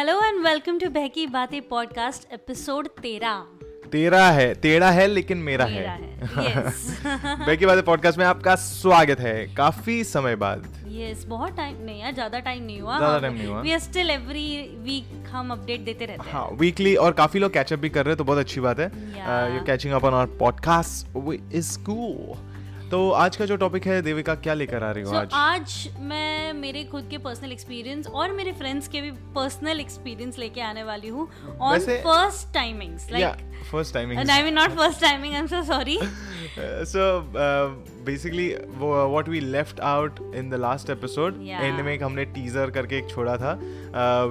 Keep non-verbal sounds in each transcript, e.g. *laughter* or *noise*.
Hello and welcome to बहकी बातें podcast episode तेरह। तेरा है तेरा है लेकिन मेरा, मेरा है, है बेकी बातें पॉडकास्ट में आपका स्वागत है। काफ़ी समय बाद। यस yes, बहुत टाइम नहीं यार ज़्यादा टाइम नहीं हुआ। ज़्यादा time नहीं हुआ। We are still every week हम अपडेट देते रहते हैं। हाँ वीकली और काफ़ी लोग कैचअप भी कर रहे हैं तो बहुत अच्छी बात है। You catching up on our podcast is cool तो आज का जो टॉपिक है देविका क्या लेकर आ रही हो सो आज? आज मैं मेरे खुद के पर्सनल एक्सपीरियंस और मेरे फ्रेंड्स के भी पर्सनल एक्सपीरियंस लेके आने वाली हूँ on first timings like first timing I mean not first timing I am so sorry so *laughs* basically wo- what we left out in the last episode Yeah. And में हमने teaser करके एक छोड़ा था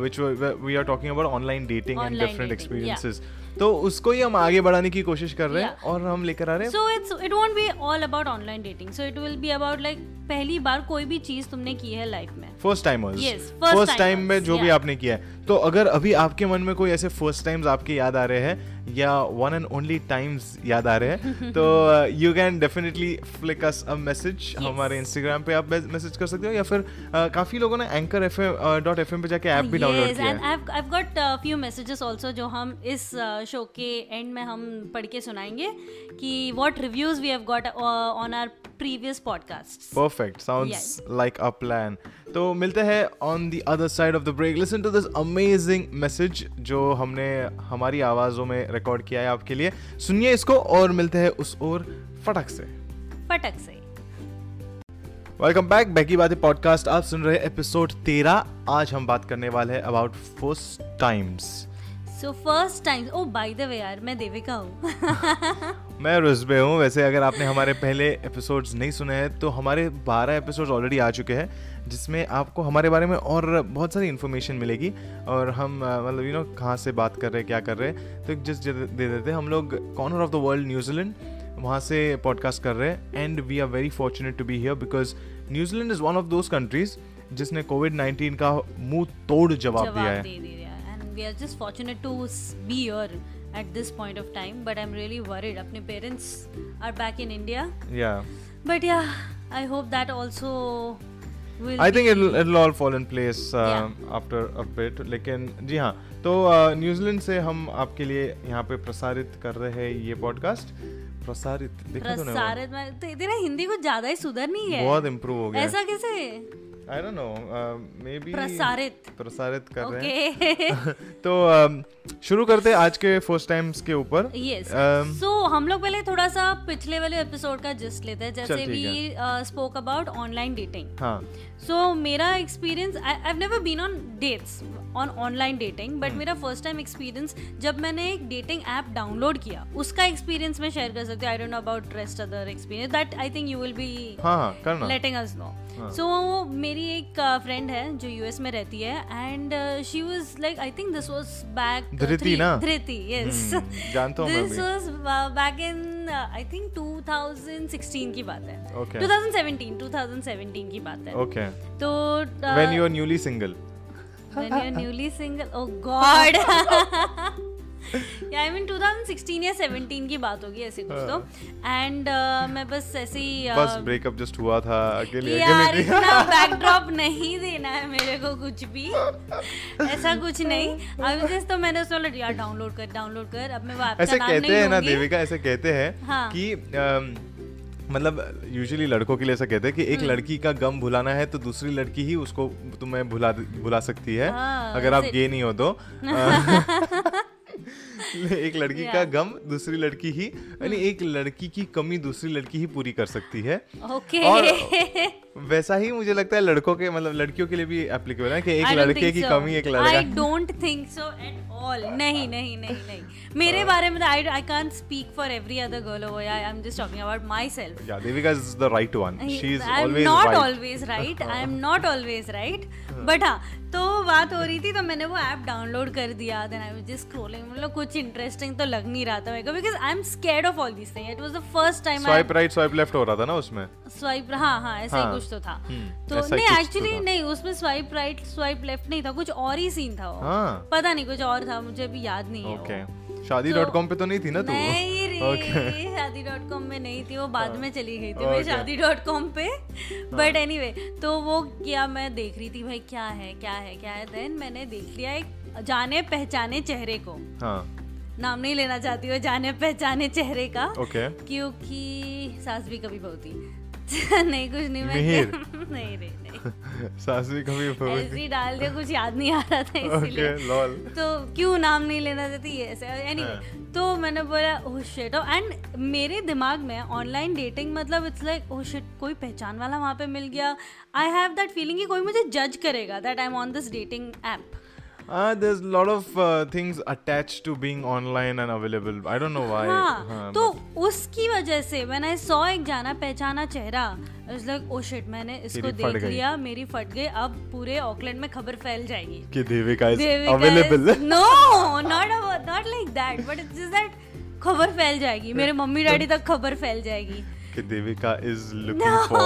which we are talking about online dating and different experiences तो उसको ही हम आगे बढ़ाने की कोशिश कर रहे हैं Yeah. और हम लेकर आ रहे हैं। So it's it won't be all about online dating so it will be about like पहली बार कोई भी चीज़ तुमने की है लाइफ में। First time Yes, first time में जो yeah. भी आपने किया है। तो अगर अभी आपके मन में कोई ऐसे फ़र्स्ट टाइम्स आपके याद आ रहे हैं या वन एंड ओनली टाइम्स याद आ रहे हैं। तो you can definitely flick us a message हमारे इंस्टाग्राम पे। आप मैसेज कर सकते हो या फिर uh, काफ़ी लोगों ने एंकर एफ़ डॉट एफ़ पे जाके ऐप भी डाउनलोड किया a few messages also जो हम इस शो के एंड में हम पढ़ के सुनाएँगे कि reviews we have got uh, on our previous podcasts perfect sounds like a plan तो मिलते हैं on the other side of the break listen to this amazing message जो हमने हमारी आवाज़ों में रिकॉर्ड किया है आपके लिए. सुनिए इसको और मिलते हैं उस ओर फटक से. फटक से. वेलकम बैक बैकी बातें पॉडकास्ट आप सुन रहे हैं एपिसोड तेरह. आज हम बात करने वाले हैं about first times so first time oh by the way यार मैं देविका हूँ. *laughs* मैं रुजबे हूँ. वैसे अगर आपने हमारे पहले एपिसोड्स नहीं सुने हैं तो हमारे बारह एपिसोड्स ऑलरेडी आ चुके हैं. जिसमें आपको हमारे बारे में और बहुत सारी इन्फॉर्मेशन मिलेगी। और हम मतलब यू नो कहाँ से बात कर रहे हैं क्या कर रहे हैं। तो जस्ट दे देते हैं। हम लोग corner of the world New Zealand वहाँ से पॉडकास्ट कर रहे हैं। And we are very fortunate to be here because New Zealand is one of those countries जिसने कोविड नाइन्टीन का मुँह तोड़ जवाब दिया है। दे दिया and we are just fortunate to be here at this point of time but I am really worried अपने parents are back in India But yeah, I hope that also will. Think it all fall in place after a bit Yeah. after a bit. लेकिन जी हाँ तो New Zealand से हम आपके लिए यहाँ पे प्रसारित कर रहे हैं ये पॉडकास्ट प्रसारित देखा तो प्रसारित तेरा हिंदी कुछ ज़्यादा ही सुधर नहीं है बहुत इम्प्रूव हो गया ऐसा कैसे I don't know maybe प्रसारित। प्रसारित कर okay. रहे हैं। *laughs* तो uh, शुरू करते हैं आज के फ़र्स्ट टाइम्स के ऊपर। यस Um, सो हम लोग पहले थोड़ा सा पिछले वाले एपिसोड का जिस्ट लेते हैं जैसे we spoke about online dating हाँ। सो मेरा experience I have never been on dates on online dating but मेरा फ़र्स्ट टाइम एक्सपीरियंस जब मैंने एक डेटिंग ऐप डाउनलोड किया उसका एक्सपीरियंस मैं शेयर कर सकती हूँ। I don't know about rest other experience that I think you will be letting us know so मेरी एक फ्रेंड है जो यूएस में रहती है and she was like I think this was back Dhriti ना? धृति यस हम्म, जानता हूँ मैं this was back in I think 2016 की बात है। Okay. 2017 2017 की बात है। ओके तो uh, when you are newly single when you're newly single. Oh god. *laughs* *laughs* या आई मीन 2016 या 17 की बात होगी ऐसे कुछ तो. एंड मैं बस ऐसे ही uh, बस ब्रेकअप जस्ट हुआ था अकेले यार इतना *laughs* बैकड्रॉप नहीं देना है मेरे को कुछ भी। ऐसा कुछ नहीं। अभी जस्ट तो मैंने उसने बोला यार डाउनलोड कर डाउनलोड कर. अब मैं वो ऐसे कहते हैं ना देविका ऐसे कहते हैं हाँ। कि अम, मतलब यूजुअली लड़कों के लिए ऐसा कहते हैं कि हम्म। एक लड़की का गम भुलाना है तो दूसरी लड़की ही उसको तुम्हें भुला भुला सकती है। हाँ, अगर आप गे नहीं हो तो। अ, *laughs* *laughs* *laughs* *laughs* एक लड़की का Yeah. हम्म। गम दूसरी लड़की ही यानी एक लड़की की कमी दूसरी लड़की ही पूरी कर सकती है। ओके और *laughs* वैसा ही मुझे लगता है लड़कों के मतलब लड़कियों के लिए भी एप्लीकेबल है कि एक लड़के की कमी एक लड़का I don't think so at all नहीं नहीं नहीं नहीं. मेरे बारे में I I can't speak for every other girl over I am just talking about myself Devika is the right one. She is I am not always right I am not always right but हाँ तो बात हो रही थी तो मैंने वो app download कर दिया. Then I was just scrolling मतलब कुछ इंटरेस्टिंग तो लग नहीं रहा था मेरे को because I am scared of all this thing it was the first time Swipe right, swipe left हो रहा था ना उसमें? स्वाइप हाँ हाँ ऐसा हाँ, ही। हाँ, कुछ तो था। हम्म, तो नहीं कुछ तो एक्चुअली नहीं उसमें स्वाइप राइट स्वाइप लेफ़्ट नहीं था कुछ और ही सीन था वो। हाँ। पता नहीं कुछ और था मुझे अभी याद नहीं है ओके शादी डॉट कॉम पे तो नहीं थी ना तू? नहीं Okay. शादी डॉट कॉम में नहीं थी वो बाद में चली गई थी मैं Okay. शादी डॉट कॉम पे। बट एनी वे तो वो क्या मैं देख रही थी भाई क्या है क्या है क्या है? देन मैंने देख लिया एक जाने पहचाने चेहरे को। हाँ। नाम नहीं लेना चाहती हूँ जाने पहचाने चेहरे का। ओके। क्योंकि सास भी कभी बहुती *laughs* नहीं कुछ नहीं मैं। *laughs* नहीं रे नहीं। *laughs* सास भी कभी ऐसे ही डाल दिया कुछ याद नहीं आ रहा था इसीलिए। ओके लॉल तो क्यों नाम नहीं लेना चाहती? ये ऐसे एनीवे हाँ। तो मैंने बोला ओह शिट एंड मेरे दिमाग में ऑनलाइन डेटिंग मतलब इट्स लाइक ओह शिट कोई पहचान वाला वहाँ पे मिल गया। आई हैव दैट फीलिंग कि कोई मुझे जज करेगा that I am on this dating app Uh, there's a lot of uh, things attached to being online and available. I don't know why. हाँ हाँ, तो उसकी वजह से व्हेन आई सॉ एक जाना पहचाना चेहरा इट्स लाइक ओ शिट मैंने इसको देख लिया मेरी फट गई अब पूरे ऑकलैंड में खबर फैल जाएगी कि Devika is available. no, not about, not like that, but it's just that खबर फैल जाएगी मेरे मम्मी डैडी तक खबर फैल जाएगी कि Devika is looking for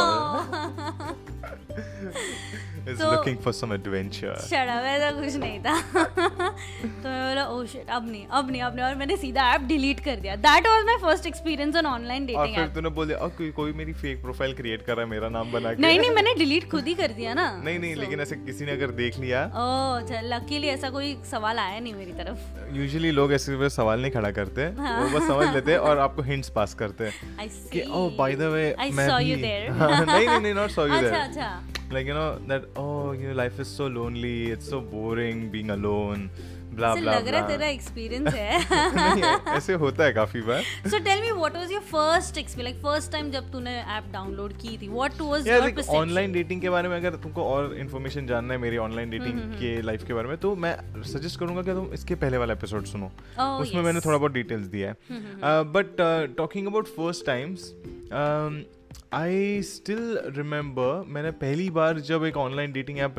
is तो- looking for some adventure. शराब ऐसा कुछ नहीं था। तो मैं बोला ओ शिट अब नहीं अब नहीं अब नहीं। और मैंने सीधा ऐप डिलीट कर दिया। That was my first experience on online और डेटिंग फिर ऐप तूने बोल "और कोई कोई मेरी फेक प्रोफ़ाइल क्रिएट कर रहा है मेरा नाम बना के। नहीं नहीं मैंने डिलीट खुद ही कर दिया ना। नहीं नहीं लेकिन ऐसे किसी ने अगर देख लिया। ओह चल लकीली ऐसा कोई सवाल आया नहीं मेरी तरफ़। यूजुअली लोग ऐसे सवाल नहीं खड़ा करते। हाँ। वो बस समझ लेते हैं और आपको हिंट्स पास करते हैं आई कि see oh by the way I मैं saw भी you there. हाँ, *laughs* नहीं नहीं नॉट सॉ यू अच्छा देयर अच्छा। Like you know that oh your life is so lonely it's so boring being alone blah blah लग रहा तेरा एक्सपीरियंस है। *laughs* ऐसे होता है काफ़ी बार। So tell me what was your first experience like first time जब तूने ऐप डाउनलोड की थी व्हाट वाज यार your like perception online dating के बारे में अगर तुमको और इन्फॉर्मेशन जानना है मेरी ऑनलाइन डेटिंग हम्म, के लाइफ के बारे में तो मैं सजेस्ट करूँगा कि तुम इसके पहले वाला एपिसोड सुनो। Oh, उसमें मैंने थोड़ा बहुत डिटेल्स दिया है। But talking about first times I still remember मैंने पहली बार जब एक ऑनलाइन डेटिंग ऐप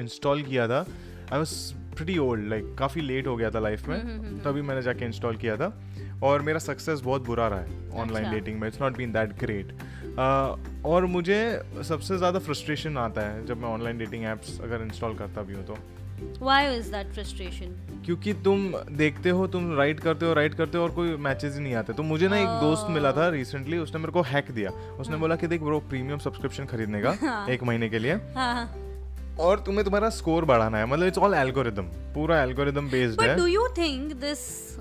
इंस्टॉल किया था I was pretty old like काफ़ी लेट हो गया था लाइफ हम्म, में तभी मैंने जाके इंस्टॉल किया था। और मेरा सक्सेस बहुत बुरा रहा है ऑनलाइन अच्छा। डेटिंग में it's not been that great और मुझे सबसे ज़्यादा फ्रस्ट्रेशन आता है जब मैं ऑनलाइन डेटिंग ऐप्स अगर इंस्टॉल करता भी हूँ तो। व्हाई इज़ दैट फ्रस्ट्रेशन क्योंकि तुम देखते हो तुम राइट करते हो राइट करते हो और कोई मैचेस ही नहीं आते। तो मुझे ना एक दोस्त मिला था रिसेंटली उसने मेरे को हैक दिया। उसने बोला कि देख ब्रो प्रीमियम सब्सक्रिप्शन खरीदने का एक महीने के लिए। हाँ और तुम्हें तुम्हारा स्कोर बढ़ाना है। मतलब इट्स ऑल एल्गोरिदम पूरा एल्गोरिदम बेस्ड बट है। Do you think this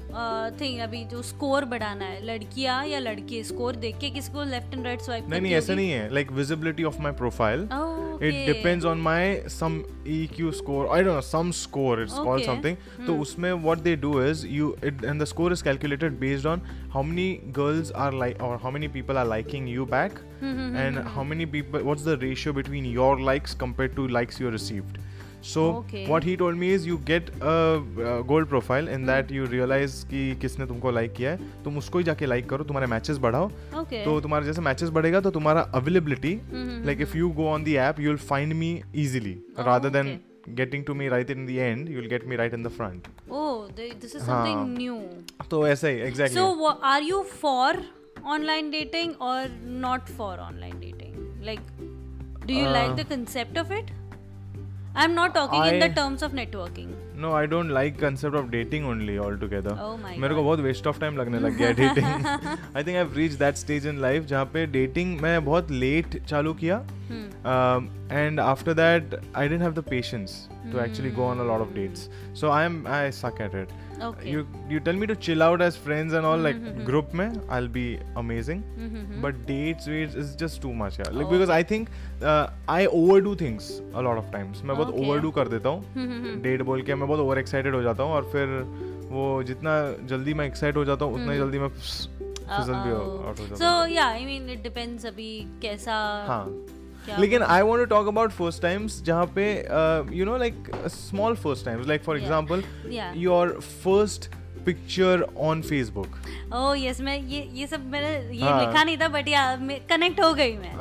thing अभी जो स्कोर बढ़ाना है लड़कियाँ या लड़के स्कोर देख के किसको लेफ़्ट एंड राइट स्वाइप नहीं नहीं ऐसा नहीं है। Like visibility of my profile it depends on my some EQ score I don't know some score it's called something तो उसमें what they do is you it and the score is calculated based on how many girls are like और how many people are liking you back and how many people what's the ratio between your likes compare to likes you received So Okay. what he told me is you get a, uh gold profile in that you realize कि किसने तुमको like किया है तुम उसको ही जाके like करो तुम्हारे matches बढ़ाओ ओके तो तुम्हारा जैसे मैचेस बढ़ेगा तो तुम्हारा availability hmm, like if you go on the app you will find me easily Oh, rather than okay. Getting to me right in the end you will get me right in the front oh this is हाँ। New तो ऐसा ही exactly So, are you for online dating or not for online dating? Like, do you uh, like Uh, the concept of it? I'm not talking in the I- terms of networking. No I don't like concept of dating only all together Oh my मेरे को बहुत waste of time लगने लग गया dating I think I reach that stage in life जहाँ पे dating मैं बहुत लेट चालू किया Hmm. And after that I didn't have the patience to actually go on a lot of dates so I am I suck at it. You you tell me to chill out as friends and all like group mein i'll be amazing but dates waits is just too much yeah like because i think uh, i overdo things a lot of times मैं बहुत overdo कर देता हूँ date बोल के मैं बहुत over excited हो जाता हूँ और फिर वो जितना जल्दी मैं एक्साइट हो जाता हूँ उतना ही जल्दी मैं फिसल भी आउट हो जाता So हूँ yeah, I mean it depends अभी कैसा हाँ लेकिन I want to talk about first times जहाँ पे you know like small first times like for Yeah. Your first picture on Facebook oh yes मैं ये ये सब मैंने ये हाँ. लिखा नहीं था बट या कनेक्ट हो गई मैं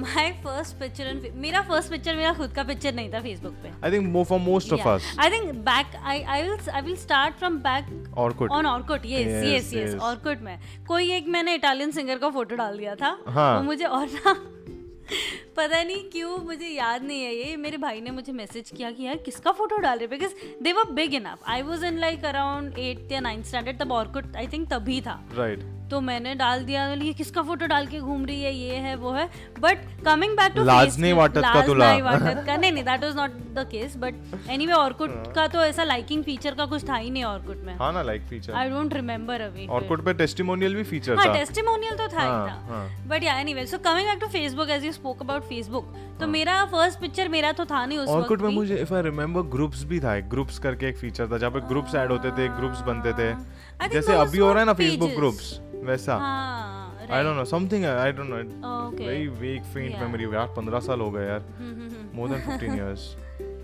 माय फ़र्स्ट पिक्चर ऑन मेरा फ़र्स्ट पिक्चर मेरा खुद का पिक्चर नहीं था फेसबुक पे more for most of us. I think back I I will I will start from back Orkut. on Orkut yes Yes, yes yes yes. Orkut में कोई एक मैंने इटालियन सिंगर का फ़ोटो डाल दिया था हाँ. वो मुझे और ना पता नहीं क्यों, मुझे याद नहीं है ये। मेरे भाई ने मुझे मैसेज किया कि यार, किसका फ़ोटो डाल रहे because they were big enough I was in like around eight या नाइन्थ स्टैंडर्ड तब और आई थिंक तभी था। Right Right. तो मैंने डाल दिया ये किसका फ़ोटो डाल के घूम रही है? ये है वो है. बट कमिंग बैक टू लाज नहीं वाटत का तुला। वाटत का। नहीं नहीं that was not the case but anyway Orkut का तो ऐसा लाइकिंग फीचर का कुछ था ही नहीं ऑर्कुट में। हाँ ना like feature I don't remember अभी ऑर्कुट पे टेस्टिमोनियल भी फीचर हाँ, था। हाँ टेस्टिमोनियल तो था ही हाँ, था। बट या anyway so coming back to Facebook as you spoke about Facebook तो मेरा फ़र्स्ट पिक्चर मेरा तो था नहीं उस ऑर्कुट में मुझे इफ़ आई रिमेंबर ग्रुप्स भी था। ग्रुप्स करके एक फीचर था जहाँ पे ग्रुप्स ऐड होते थे ग्रुप्स बनते थे। जैसे अभी हो रहा है ना फेसबुक ग्रुप्स वैसा। I don't know something I don't know very weak faint memory यार 15 साल हो गए यार। More than 15 years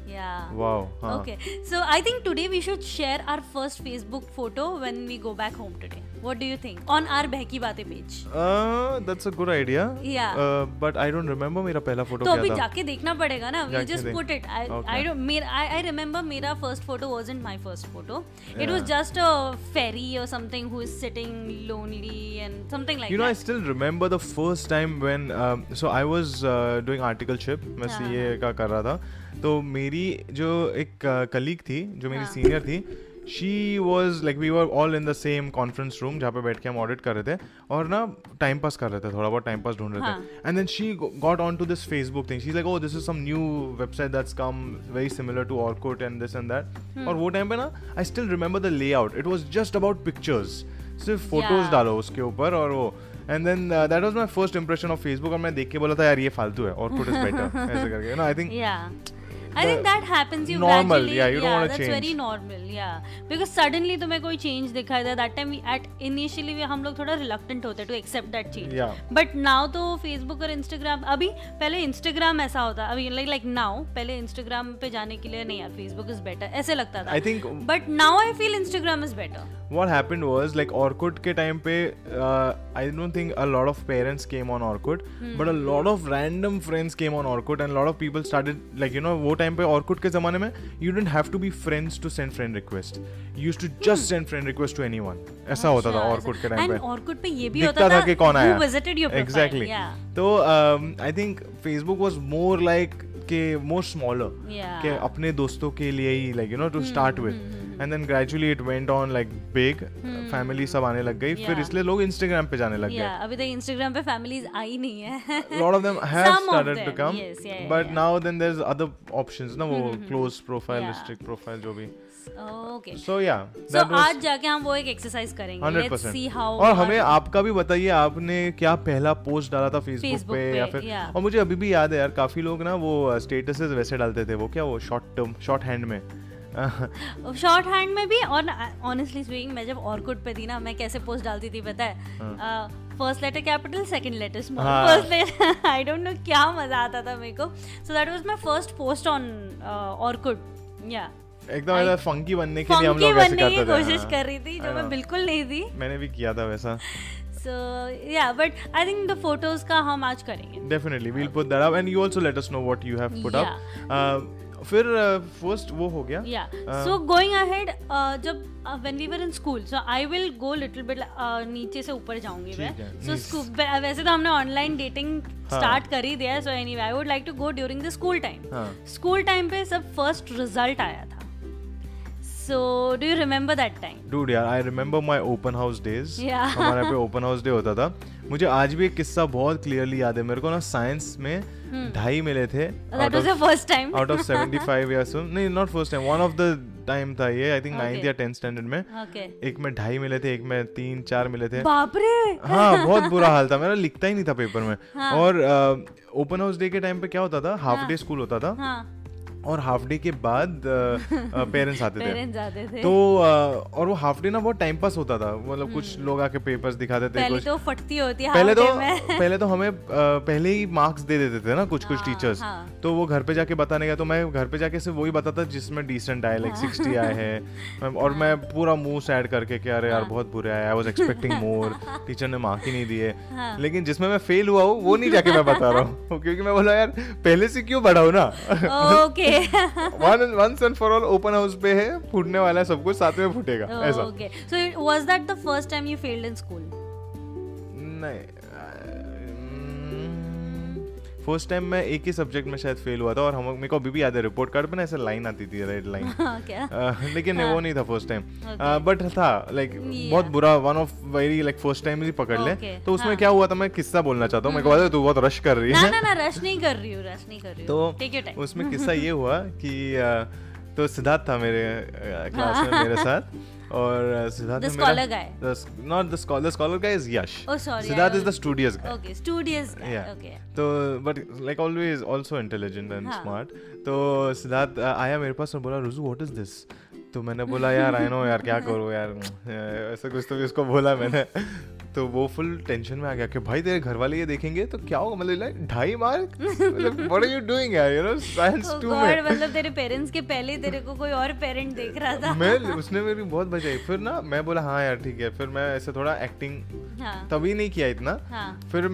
Yeah. Wow. Huh. Okay. So I think today we should share our first Facebook photo when we go back home today. What do you think? On our Behki Baate page. Uh, that's a good idea. Yeah. Uh, but I don't remember मेरा पहला photo तो अभी जाके देखना पड़ेगा ना. We just put it. I okay. I don't मेरा I, I remember मेरा first photo wasn't my first photo. yeah. It was just a fairy or something who is sitting lonely and something like you know, that. I still remember the first time when um, so I was uh, doing articleship. मैं CA का कर रहा था. तो मेरी जो एक colleague थी जो मेरी सीनियर हाँ। थी she was like we were all in the same conference room जहाँ पे बैठ के हम ऑडिट कर रहे थे और ना टाइम पास कर रहे थे थोड़ा बहुत टाइम पास ढूंढ रहे थे। And then she got on to this Facebook thing she like oh this is some new website that's come very similar to Orkut and this and that और वो टाइम पे ना I still remember the layout it was just about pictures सिर्फ़ photos डालो उसके ऊपर और वो। And then that was my first impression of Facebook और मैं देख के बोला था यार ये फालतू है। और इज़ बेटर ऐसे करके। ना I think I think that happens you normal, gradually. Yeah, you don't yeah, want to change. That's very normal. Yeah, because suddenly तुम्हें कोई change दिखाई दे that time we at initially we हम लोग थोड़ा reluctant होते to accept that change. Yeah. But now तो Facebook और Instagram अभी पहले Instagram ऐसा होता अभी like like now पहले Instagram पे जाने के लिए नहीं यार Facebook is better ऐसे लगता था. I think. But now I feel Instagram is better. What happened was like Orkut के time पे uh, I don't think a lot of parents came on Orkut, hmm. but a lot of random friends came on Orkut and a lot of people started like you know वो time पे Orkut के ज़माने में you didn't have to be friends to send friend request used to just send friend request to anyone ऐसा होता था Orkut के time पे। ऑर्कुट पे ये भी होता था कि कौन आया। एग्जैक्टली तो I think Facebook was more like के मोर स्मॉलर के अपने दोस्तों के लिए ही like you know to start with and then gradually it went on like big family सब आने लग गई फिर इसलिए लोग इंस्टाग्राम पे जाने लग गए अभी तक इंस्टाग्राम पे फैमिलीज़ आई नहीं है lot of them have started to come but now then there is other options ना वो क्लोज प्रोफ़ाइल रिस्ट्रिक्ट प्रोफ़ाइल जो भी ओके सो या सो आज जाके हम वो एक एक्सरसाइज करेंगे लेट्स सी हाउ और हमें आपका भी बताइए आपने क्या पहला पोस्ट डाला था फेसबुक पे या फिर और मुझे अभी भी याद है यार काफ़ी लोग ना वो स्टेटसेस वैसे डालते थे वो क्या वो शॉर्ट टर्म शॉर्ट हैंड में। *laughs* शॉर्ट हैंड में भी और ऑनेस्टली स्पीकिंग मैं जब ऑर्कुट पे थी ना मैं कैसे पोस्ट डालती थी पता है? First letter capital second letter small first letter I don't know क्या मज़ा आता था मेरे को। So that was my first post on Orkut या एकदम ऐसा फंकी बनने के लिए हम लोग ऐसे करते थे। कोशिश हाँ। कर रही थी जो मैं बिल्कुल नहीं थी। मैंने भी किया था वैसा। So yeah but i think the photos का हम आज करेंगे। Definitely we'll put that up and you also let us know what you have put yeah. up uh, फिर फ़र्स्ट uh, वो हो गया। या सो गोइंग अहेड जब when we were in school so I will go little bit नीचे से ऊपर जाऊँगी मैं। सो वैसे तो हमने ऑनलाइन डेटिंग स्टार्ट कर ही दिया so anyway I would like to go during the school time school time पे सब फ़र्स्ट रिज़ल्ट आया था। So, do you remember that time? Dude, yeah, I remember my open house days. Yeah. *laughs* हमारे पे open house day होता था. मुझे आज भी एक किस्सा बहुत क्लियरली याद है मेरे को ना साइंस में hmm. ढाई मिले थे That was the first time. out of 75 *laughs* या सो नहीं not first time one of the time था ये आई थिंक नाइन्थ या टेंथ स्टैंडर्ड में okay. एक में ढाई मिले थे एक में तीन चार मिले थे बाप रे हाँ बहुत बुरा हाल था मेरा लिखता ही नहीं था पेपर में हाँ. और ओपन हाउस डे के टाइम पे क्या होता था हाफ़ डे स्कूल होता था हाँ. और हाफ़ डे के बाद *laughs* पेरेंट्स आते थे। थे। तो और वो हाफ़ डे ना बहुत टाइम पास होता था। मतलब कुछ हम्म। लोग आके पेपर्स दिखाते थे पहले तो फटती होती है पहले तो *laughs* पहले तो हमें पहले ही मार्क्स दे देते थे ना कुछ कुछ टीचर्स हाँ, हाँ। तो वो घर पे जाके बताने गया तो मैं घर पे जाके सिर्फ़ वही बताता जिसमें डिसेंट आए लाइक सिक्सटी आए हैं। *laughs* और मैं हाँ। पूरा मुँह सैड करके कि अरे यार बहुत बुरे आए I was expecting more teacher ने मार्क ही नहीं दिए। लेकिन जिसमें मैं फेल हुआ हूँ वो नहीं जाके मैं बता रहा हूँ। क्योंकि मैं बोला यार पहले से क्यों बढ़ाऊ ना? Okay. Once and for all open house पे है फूटने वाला है सब कुछ साथ में फूटेगा ऐसा। Okay so was that the first time you failed in school नहीं। फ़र्स्ट टाइम मैं एक ही सब्जेक्ट में शायद फेल हुआ था और हम मेरे को अभी भी याद है रिपोर्ट कार्ड पे ना ऐसे लाइन आती थी रेड लाइन *laughs* हाँ, लेकिन वो नहीं था फ़र्स्ट टाइम बट था लाइक बहुत बुरा one of very like first time ही पकड़ ले। तो उसमें हाँ। क्या हुआ था मैं किस्सा बोलना चाहता हूँ। मेरे को पता है तू बहुत रश कर रही है। ना ना रश नहीं कर रही हूँ रश नहीं कर रही तो हूँ उसमें किस्सा ये हुआ कि तो सिद्धार्थ था मेरे क्लास में मेरे साथ। *laughs* और Siddharth The Oh, sorry, Siddharth I is the was- studious guy okay studious Yeah. Okay तो but like always also intelligent and हाँ. स्मार्ट तो सिद्धार्थ आया मेरे पास और बोला रुजू व्हाट इज़ दिस तो मैंने बोला यार आई नो यार क्या *laughs* करूँ यार *laughs* ऐसा कुछ तो भी उसको बोला मैंने. तो वो फुल टेंशन में आ गया कि भाई तेरे घर वाले ये देखेंगे तो क्या होगा? मतलब like, ढाई mark what are you doing यार? यू नो साइंस 2 में। मतलब तेरे पेरेंट्स के पहले ही तेरे को कोई और पेरेंट देख रहा था। मैं उसने मेरी बहुत बचाई। फिर ना मैं बोला हाँ यार ठीक है। फिर मैं ऐसे थोड़ा एक्टिंग हाँ। तभी नहीं किया इतना। हाँ। फिर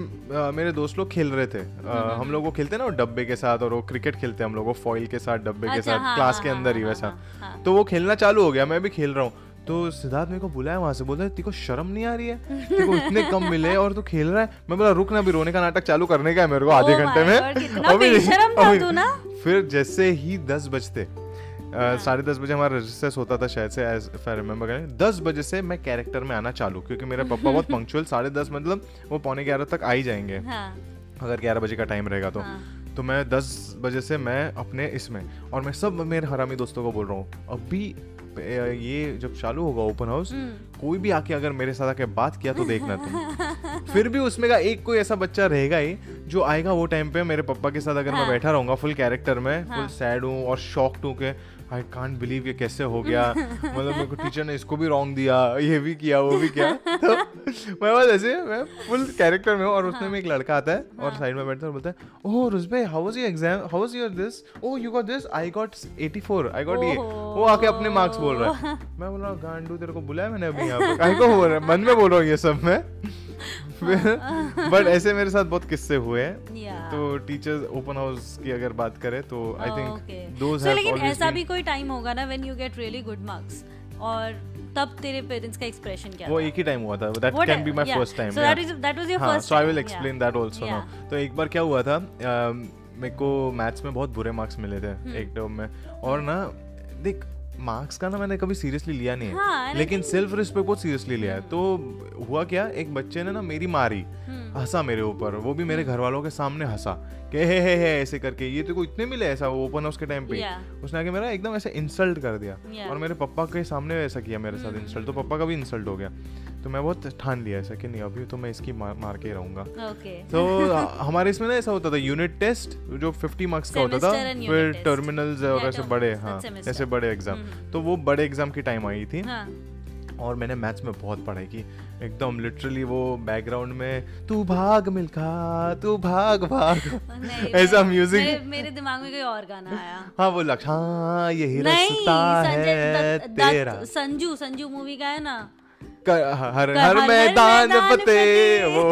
मेरे दोस्त लोग खेल रहे थे। हम्म, हम लोग वो खेलते ना वो डब्बे के साथ और वो क्रिकेट खेलते हैं हम लोग वो फॉइल के साथ डब्बे के अच्छा, साथ क्लास हाँ, के हाँ, अंदर ही हाँ, वैसा। तो वो खेलना चालू हो गया मैं भी खेल रहा हूँ। तो सिद्धार्थ मेरे को बुलाया वहाँ से बोला तेरे को शर्म नहीं आ रही है तेरे को इतने कम मिले और तू खेल रहा है मैं बोला रुक ना अभी रोने का नाटक चालू करने का है मेरे को आधे Oh घंटे में अभी अभी ना। फिर जैसे ही दस बजते हाँ। साढ़े दस बजे हमारा रजिस्टर्स होता था शायद से एज आई रिमेम्बर दस बजे से मैं कैरेक्टर में आना चालू क्योंकि मेरे पापा बहुत *laughs* पंक्चुअल साढ़े दस मतलब वो पौने ग्यारह तक आ ही जाएँगे हाँ अगर ग्यारह बजे का टाइम रहेगा तो हाँ। तो मैं दस बजे से मैं अपने इसमें और मैं सब मेरे हरामी दोस्तों को बोल रहा हूँ अभी ये जब चालू होगा ओपन हाउस हम्म। कोई भी आके अगर मेरे साथ आके बात किया तो देखना तुम *laughs* फिर भी उसमें का एक कोई ऐसा बच्चा रहेगा ही जो आएगा वो टाइम पे मेरे पापा के साथ अगर हाँ. मैं। बैठा रहूँगा फुल कैरेक्टर में हाँ. फुल। सैड हूँ और शॉक्ड हूँ कि आई कांट बिलीव ये कैसे हो गया। *laughs* मतलब मेरे को टीचर ने इसको भी रॉन्ग दिया ये भी किया वो भी किया। तो मैं बस ऐसे मैं फुल कैरेक्टर में हूँ और उसमें में एक लड़का आता है और साइड में बैठता है और बोलता है ओह Roozbeh how was your exam how was your this oh you got this I got 84 I got ये वो आके अपने मार्क्स बोल रहा है। मैं बोल रहा हूँ गांडू तेरे को बुलाया मैंने अभी यहाँ पे? *laughs* काहे को बोल रहा है मन में बोल रहा हूँ ये सब मैं। *laughs* बट ऐसे मेरे साथ बहुत किस्से हुए हैं। तो टीचर्स ओपन हाउस की अगर बात करें तो आई थिंक दोज लेकिन ऐसा भी कोई टाइम होगा ना when you get really good marks और तब तेरे पेरेंट्स का एक्सप्रेशन क्या वो था? एक ही टाइम हुआ था। That can be my first time that is- that was your हाँ first so I will explain that also now तो एक बार क्या हुआ था अम, मेरे को मैथ्स में बहुत बुरे मार्क्स मिले थे हम्म। एक टर्म में। और ना देख मार्क्स का ना मैंने कभी सीरियसली लिया नहीं हाँ, है लेकिन सेल्फ रिस्पेक्ट बहुत सीरियसली लिया है। तो हुआ क्या एक बच्चे ने ना मेरी मारी हम्म। हंसा मेरे ऊपर वो भी मेरे घर वालों के सामने हंसा। कि हे हे हे ऐसे करके। ये तेरे को इतने मिले ऐसा ओपन हाउस के टाइम पे। Yeah. उसने आके मेरा एकदम ऐसे इंसल्ट कर दिया। Yeah. और मेरे पापा के सामने ऐसा किया मेरे साथ इंसल्ट तो पापा का भी इंसल्ट हो गया। तो मैं बहुत ठान लिया ऐसा कि नहीं अभी तो मैं इसकी मार, मार के ही रहूँगा। ओके तो *laughs* हमारे इसमें ना ऐसा होता था यूनिट टेस्ट जो 50 मार्क्स का होता था फिर टर्मिनल्स और ऐसे बड़े हाँ ऐसे बड़े एग्ज़ाम। तो वो बड़े एग्ज़ाम की टाइम आई थी। हाँ। और मैंने मैथ्स में बहुत पढ़ाई की। एकदम लिटरली वो बैकग्राउंड में तू भाग मिल्खा तू भाग भाग। *laughs* ऐसा म्यूज़िक मेरे, मेरे दिमाग में कोई और गाना आया। हाँ वो लक्ष्य हाँ यही नहीं रास्ता है तेरा। संजू संजू मूवी का है ना। कर, हर हर हर मैदान फतेह। वो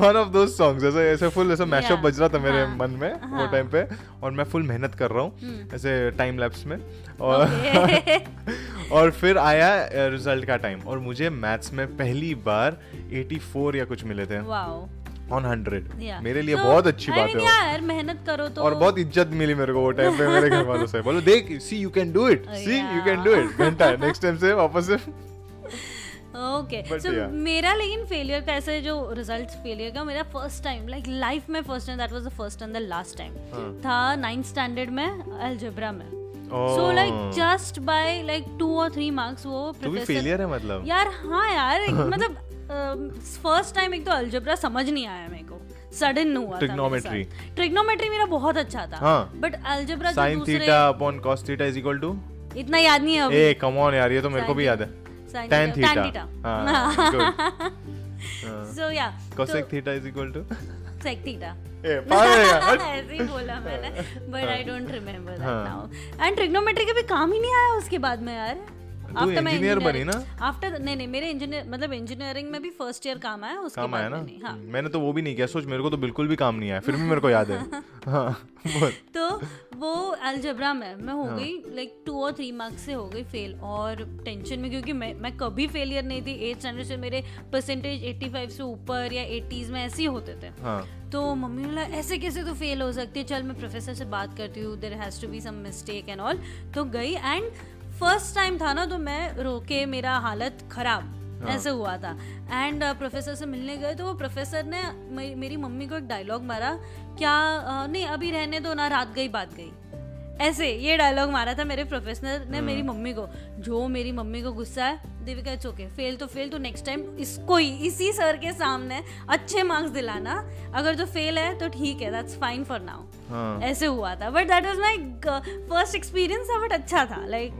वन ऑफ़ दोस सॉन्ग्स ऐसे ऐसे फुल ऐसे मैशअप Yeah. बज रहा था मेरे हाँ, मन में वो हाँ। टाइम पे और मैं फुल मेहनत कर रहा हूँ हम्म। ऐसे टाइम लैप्स में। और Okay. *laughs* और फिर आया रिज़ल्ट का टाइम और मुझे मैथ्स में पहली बार 84 या कुछ मिले थे। Wow on 100 Yeah. मेरे लिए So, बहुत अच्छी I बात mean, है यार मेहनत करो तो। और बहुत इज़्ज़त मिली मेरे को वो टाइम पे मेरे *laughs* घर वालों से। बोलो देख see you can do it see you can do it घंटा नेक्स्ट टाइम से वापस से। ओके सो मेरा लेकिन फेलियर का ऐसे जो रिज़ल्ट फेलियर का मेरा फ़र्स्ट टाइम लाइक लाइफ में first time that was the first and the last time. था नाइन्थ स्टैंडर्ड में अलजेब्रा में. So like just by like two और थ्री मार्क्स वो फेलियर है मतलब? यार हाँ यार *laughs* मतलब फ़र्स्ट टाइम एक तो अलजेब्रा समझ नहीं आया मेरे को. सडन हुआ Trigonometry. ट्रिग्नोमेट्री मेरा बहुत अच्छा था। बट अलजेब्रा दूसरे थीटा upon cos थीटा is equal to? इतना याद नहीं है अभी. ए कम ऑन यार ये तो मेरे को भी याद है. Tan theta, tan theta. *laughs* हाँ good *laughs* so yeah. *laughs* cosec theta is equal to? Sec ऐसे ही बोला मैंने but I don't remember that. Now and trigonometry के भी काम ही नहीं आया उसके बाद में यार? My engineer बनी ना? आफ्टर नहीं नहीं मेरे इंजीनियर मतलब इंजीनियरिंग में भी फ़र्स्ट ईयर काम आया उसके काम आया ना? हाँ। मैंने तो वो भी नहीं किया। सोच मेरे को तो बिल्कुल भी काम नहीं आया। फिर भी मेरे को याद है। *laughs* हाँ तो वो अलजबरा में मैं हो हाँ। गई लाइक टू और थ्री मार्क्स से हो गई फेल और टेंशन में क्योंकि मैं मैं कभी फेलियर नहीं थी। एट स्टैंडर्ड से मेरे परसेंटेज 85 से ऊपर या 80s में ऐसे ही होते थे। हाँ। तो मम्मी ने बोला ऐसे कैसे तो फेल हो सकती है? चल मैं प्रोफेसर से बात करती हूँ। There has to be some mistake and all तो गई एंड फ़र्स्ट टाइम था ना तो मैं रोके मेरा हालत खराब हाँ। ऐसे हुआ था। एंड प्रोफेसर से मिलने गए तो वो प्रोफेसर ने मे- मेरी मम्मी को एक डायलॉग मारा क्या नहीं अभी रहने दो ना रात गई बात गई। ऐसे ये डायलॉग मारा था मेरे प्रोफेसर ने मेरी मम्मी को। जो मेरी मम्मी को गुस्सा है देविका इट्स ओके फेल तो फेल तो नेक्स्ट टाइम इसको ही इसी सर के सामने अच्छे मार्क्स दिलाना। अगर जो फेल है तो ठीक है दैट्स फाइन फॉर नाउ हाँ। ऐसे हुआ था। But that was my first experience था बट अच्छा था। Like.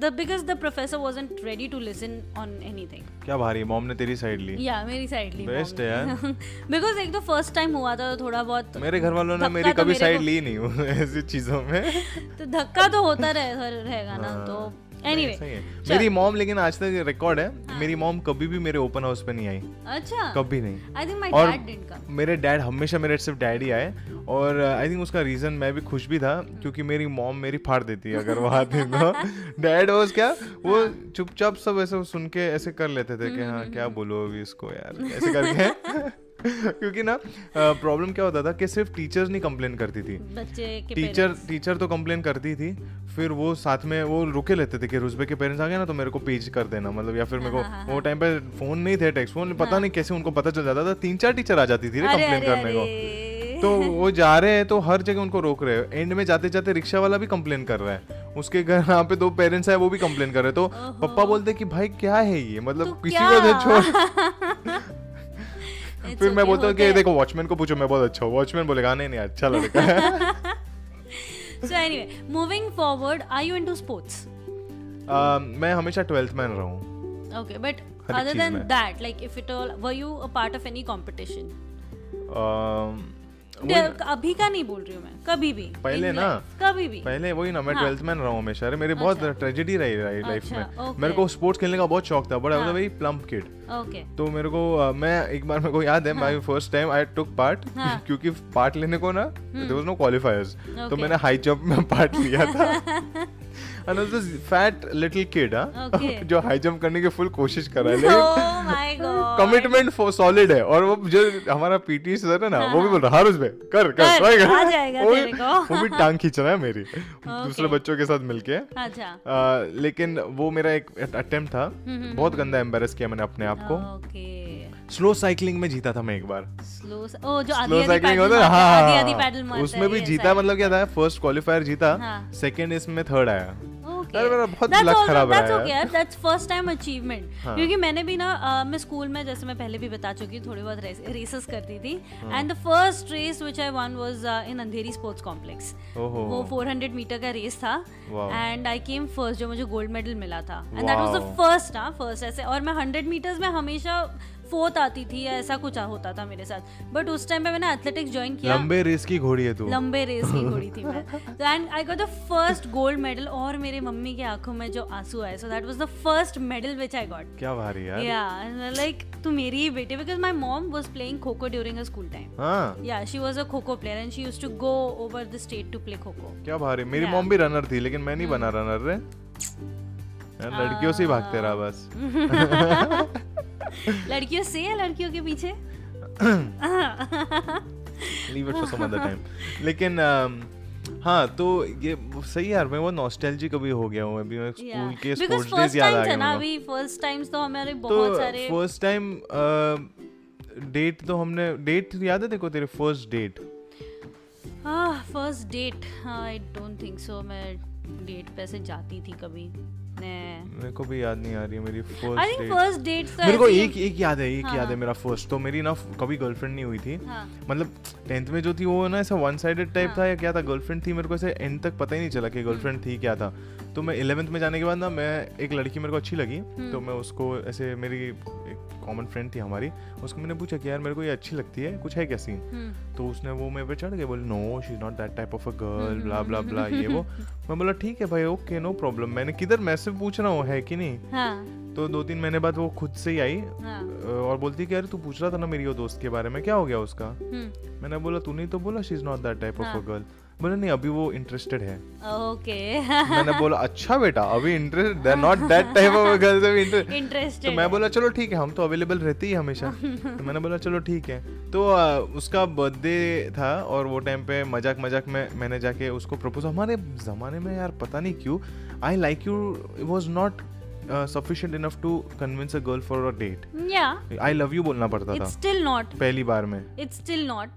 The because the professor wasn't ready to listen on anything क्या भारी मॉम ने तेरी साइड ली? या मेरी साइड ली Best है यार। *laughs* बिकॉज़ एक तो फ़र्स्ट टाइम हुआ था तो थोड़ा बहुत मेरे घर वालों ने मेरी तो कभी साइड ली नहीं *laughs* ऐसी चीज़ों में। *laughs* तो धक्का तो होता रहे रहेगा ना तो हाँ, है। मेरी मॉम लेकिन आज तक रिकॉर्ड है। मेरी मॉम कभी भी मेरे ओपन हाउस पे नहीं आई। अच्छा। कभी नहीं। I think my dad didn't come मेरे डैड हमेशा मेरे सिर्फ़ डैडी आए। और आई थिंक उसका रीजन मैं भी खुश भी था क्योंकि मेरी मॉम मेरी फाड़ देती है अगर वो आती तो। *laughs* डैड वाज क्या? वो चुपचाप सब ऐसे सुन के ऐसे कर लेते थे कि हाँ क्या बोलो अभी इसको यार। ऐसे करके। *laughs* क्योंकि ना प्रॉब्लम क्या होता था कि सिर्फ़ टीचर्स नहीं कंप्लेन करती थी। बच्चे के टीचर टीचर तो कंप्लेन करती थी फिर वो साथ में वो रुके लेते थे कि रुजबे के पेरेंट्स आ गए ना तो मेरे को पेज कर देना मतलब या फिर मेरे को हाँ, वो टाइम पे फ़ोन नहीं थे टेक्स्ट फ़ोन पता नहीं कैसे उनको पता चल जाता था तीन चार टीचर आ जाती थी कंप्लेन करने को। तो वो जा रहे हैं तो हर जगह उनको रोक रहे हैं। एंड में जाते जाते रिक्शा वाला भी कंप्लेन कर रहा है। उसके घर यहाँ पे दो पेरेंट्स है वो भी कंप्लेन कर रहे हैं। तो पप्पा बोलते कि भाई क्या है ये? मतलब तो किसी को छोड़ It's *laughs* *laughs* फिर मैं बोलता हूँ कि देखो वॉचमैन को पूछो मैं बहुत अच्छा हूँ वॉचमैन बोलेगा "हाँ, नहीं नहीं अच्छा लड़का है So anyway, moving forward, are you into sports? मैं हमेशा ट्वेल्थ मैन रहा हूँ Okay, but हर एक other चीज़ than में। that, like if at all, were you a अभी का नहीं बोल रही हूँ मैं कभी भी। पहले ना, कभी भी। पहले वही ना मैं हाँ। ट्वेल्थ मैन रहा हूँ हमेशा। अरे मेरी बहुत अच्छा। ट्रेजेडी रही रही लाइफ अच्छा, में। मेरे को स्पोर्ट्स खेलने का बहुत शौक था बड़ा आई वाज हाँ। वेरी प्लम्प किड ओके तो मेरे को मैं एक बार मेरे को याद है my first time I took part. क्योंकि पार्ट लेने को ना देयर वाज नो क्वालिफायर्स तो मैंने हाई जंप में पार्ट लिया था। *laughs* And was this fat little kid Okay. *laughs* जो हाई जंप करने की फुल कोशिश कर रहा है *laughs* Oh लेकिन. कमिटमेंट फॉर सॉलिड है। और वो जो हमारा पीटी सर है ना वो भी बोल रहा हर उसमें कर कर कर, कर। आ जाएगा तेरे को। वो भी टांग खींच रहा है मेरी *laughs* दूसरे बच्चों के साथ मिलके। अच्छा। लेकिन वो मेरा एक अटेम्प्ट था। बहुत गंदा एम्बेरस किया मैंने अपने आप को। स्लो साइकिलिंग में जीता था मैं एक बार। स्लो ओ जो आधी आधी साइकिलिंग पैडल होता है आधी आधी हाँ पैडल मारता उसमें भी जीता मतलब क्या था फ़र्स्ट क्वालिफायर जीता हाँ। सेकंड इसमें थर्ड आया। Okay. यार मेरा बहुत That's खराब रहा है okay यार। that's first time achievement। क्योंकि मैंने भी ना मैं स्कूल में जैसे मैं पहले भी बता चुकी हूँ थोड़ी बहुत रेसेस करती थी। And the first race which I won was in Andheri sports complex वो 400 मीटर का रेस था। एंड आई केम फ़र्स्ट जो मुझे गोल्ड मेडल मिला था। And that was the first ना फ़र्स्ट ऐसे। और मैं 100 मीटर्स में हमेशा फोर्थ आती थी या ऐसा कुछ होता था मेरे साथ। बट उस टाइम पे मैंने एथलेटिक्स ज्वाइन किया। लंबे रेस की घोड़ी है तू। लंबे रेस की घोड़ी थी मैं। तो and I got the first gold medal और मेरे मम्मी की आँखों में जो आँसू आए। So that was the first medal which I got क्या भारी यार। या लाइक तू मेरी ही बेटी because my mom was playing kho kho during her school time हाँ। या she was a kho kho player and she used to go over the state to play kho kho क्या भारी मेरी Hmm. मॉम भी runner थी लेकिन मैं नहीं बना रनर रे। लड़कियों से भागते रहा बस। *laughs* *laughs* लड़कियों से या लड़कियों के पीछे? Leave it for some other time लेकिन हाँ तो ये सही यार मैं वो नॉस्टैल्जिक अभी हो गया हूँ अभी मैं स्कूल के स्पोर्ट्स डेज़ याद आ गए ना अभी फ़र्स्ट टाइम्स तो हमारे बहुत तो सारे फ़र्स्ट टाइम डेट तो हमने डेट याद है देखो तेरे फ़र्स्ट डेट हाँ first date I don't think so मैं डेट पे से जाती थी कभी। ने। मेरे को भी याद नहीं आ रही है मेरी आई थिंक फ़र्स्ट डेट तो मेरे को एक एक याद है एक हाँ, याद है हाँ। मेरा फ़र्स्ट तो मेरी ना कभी गर्लफ्रेंड नहीं हुई थी। हाँ। मतलब टेंथ में जो थी वो ना ऐसा वन साइडेड टाइप हाँ। था या क्या था गर्लफ्रेंड थी मेरे को ऐसे एंड तक पता ही नहीं चला कि गर्लफ्रेंड थी क्या था। तो मैं इलेवेंथ में जाने के बाद ना मैं एक लड़की मेरे को अच्छी लगी हम्म। तो मैं उसको ऐसे मेरी एक कॉमन फ्रेंड थी हमारी उसको मैंने पूछा कि यार मेरे को ये अच्छी लगती है कुछ है क्या सीन हम्म। तो उसने वो मेरे पे चढ़ गए बोले no she is not that type of a girl blah blah blah ये वो. *laughs* मैं बोला ठीक है भाई ओके नो प्रॉब्लम मैंने किधर मैं से पूछ रहा हूँ है कि नहीं? हाँ। तो दो तीन महीने बाद वो खुद से ही आई हाँ। और बोलती कि अरे तू पूछ रहा था ना मेरी वो दोस्त के बारे में क्या हो गया उसका? हम्म। मैंने बोला तूने ही तो बोला she is not that type of a. Girl बोला नहीं अभी वो इंटरेस्टेड है। ओके मैंने बोला अच्छा बेटा अभी interest they not that type of girls अभी इंटरेस्ट तो मैं बोला चलो ठीक है हम तो अवेलेबल रहते ही हमेशा। तो मैंने बोला चलो ठीक है। तो उसका बर्थडे था और वो टाइम पे मज़ाक मज़ाक में मैंने जाके उसको प्रपोज हमारे ज़माने में यार पता नहीं क्यों I like you was not sufficient enough to convince a girl for a date I love you बोलना पड़ता था स्टिल नॉट पहली बार में। इट्स स्टिल नॉट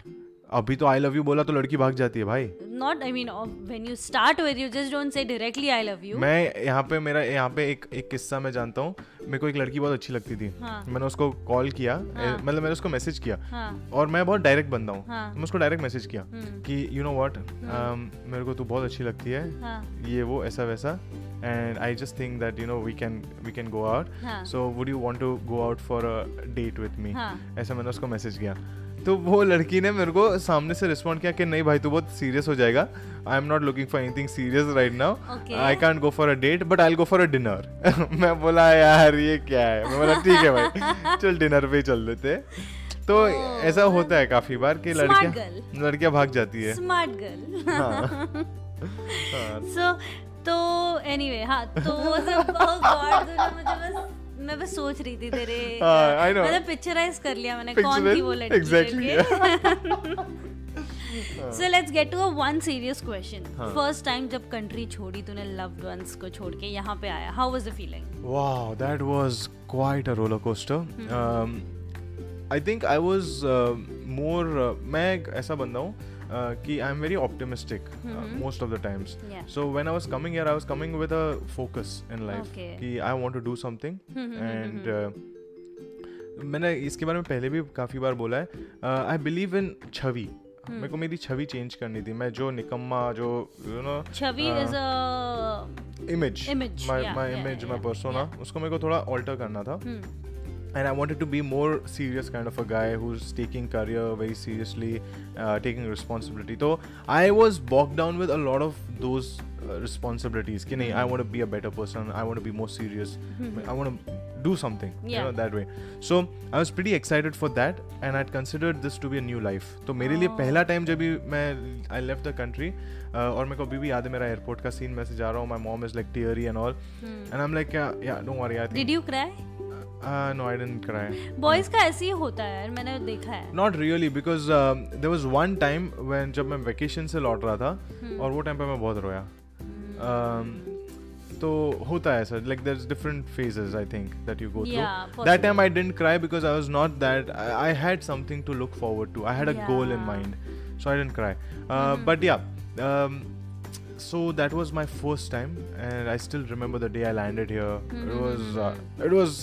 अभी तो आई लव यू बोला तो लड़की भाग जाती है भाई। I mean uh, when you start with you just don't say directly i love you. मैं यहाँ पे मेरा यहाँ पे एक एक किस्सा मैं जानता हूँ। मेरे को एक लड़की बहुत अच्छी लगती थी। हाँ। मैंने उसको कॉल किया हाँ। मतलब मैंने उसको मैसेज किया। हाँ। और मैं बहुत डायरेक्ट बंदा हूँ। हाँ। मैं उसको डायरेक्ट मैसेज किया हम्म, कि यू नो व्हाट मेरे को तू बहुत अच्छी लगती है। हाँ। ये वो ऐसा वैसा। And I just think that you know we can we can go out हाँ। So would you want to go out for a date with me हाँ। ऐसा मैंने उसको मैसेज किया। तो वो लड़की ने मेरे को सामने से रिस्पॉन्ड किया कि नहीं भाई तू बहुत सीरियस हो जाएगा। I am not looking for anything serious right now Okay. I can't go for a date but I go for a dinner मैं बोला यार ये क्या है? मैं बोला ठीक है भाई चल डिनर पे चल देते. तो Oh. ऐसा होता है काफ़ी बार कि लड़कियाँ लड़कियाँ भाग जाती है। स्मार्ट गर्ल सो तो एनीवे हाँ तो वो सब oh God, मुझे बस मैं बस सोच रही थी तेरे I know. मतलब पिक्चराइज कर लिया मैंने कौन थी वो लड़की exactly, so let's get to a one serious question. First time जब कंट्री छोड़ी तूने लव्ड वंस को छोड़ के यहाँ पे आया how was the feeling Wow, that was quite a roller coaster. Um, I think I was uh, more. Uh, मैं एक ऐसा बंदा हूँ कि I am very optimistic most of the times so when I was coming here I was coming with a focus in life कि I want to do something and मैंने इसके बारे में पहले भी काफ़ी बार बोला है आई बिलीव इन छवि मेरे को मेरी छवि चेंज करनी थी. मैं जो निकम्मा जो you know Chhavi is a image Image, my my image my persona उसको मेरे को थोड़ा ऑल्टर करना था. Hmm. and I wanted to be more serious kind of a guy who's taking career very seriously, uh, taking responsibility. So I was bogged down with a lot of those uh, responsibilities. Ki nahi, I want to be a better person. I want to be more serious. I want to do something. You Yeah. know that way. So I was pretty excited for that, and I'd considered this to be a new life. तो मेरे लिए Oh. पहला time जब भी मैं I left the country और मेरे को अभी भी याद है मेरा एयरपोर्ट का सीन मैं से जा रहा हूँ my mom is like teary and all and I am like yeah yeah don't worry I did think you cry No I didn't cry boys का ऐसे ही होता है यार मैंने देखा है not really because there was one time when जब मैं वेकेशन से लौट रहा था Hmm. और वो टाइम पे मैं बहुत रोया Um, तो होता है sir like there different phases I think that you go through that time. I didn't cry because I was not that I had something to look forward to I had a goal in. Mind so I didn't cry. But या so that was my first time and i still remember the day i landed here it was uh, it was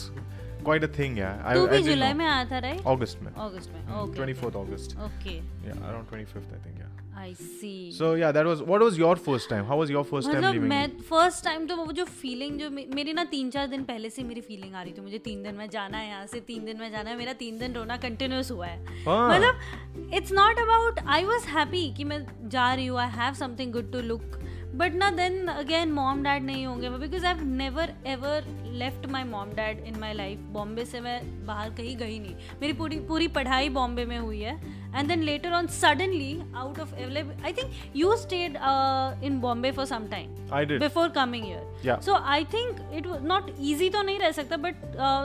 quite a thing yeah I, भी जुलाई में आया था right august में अगस्त में okay 24th August. Okay Yeah, around 25th, I think. Yeah. I see So yeah, that was. What was your first time? How was your first time मतलब मैं first time तो वो जो फीलिंग जो मेरी ना तीन चार दिन पहले से मेरी फीलिंग आ रही थी मुझे तीन दिन में जाना है यहाँ से तीन दिन में जाना है मेरा तीन दिन रोना कंटिन्यूस हुआ है हाँ। मतलब it's not about I was happy कि मैं जा रही हूँ I have something good to look but ना देन अगेन मॉम डैड नहीं होंगे because I have never ever left my mom dad in my life Bombay से मैं बाहर कहीं गई नहीं। मेरी पूरी पूरी पढ़ाई बॉम्बे में हुई है। And then later on suddenly out of I think you stayed in Bombay for some time before coming year so I think it not easy तो नहीं रह सकता बट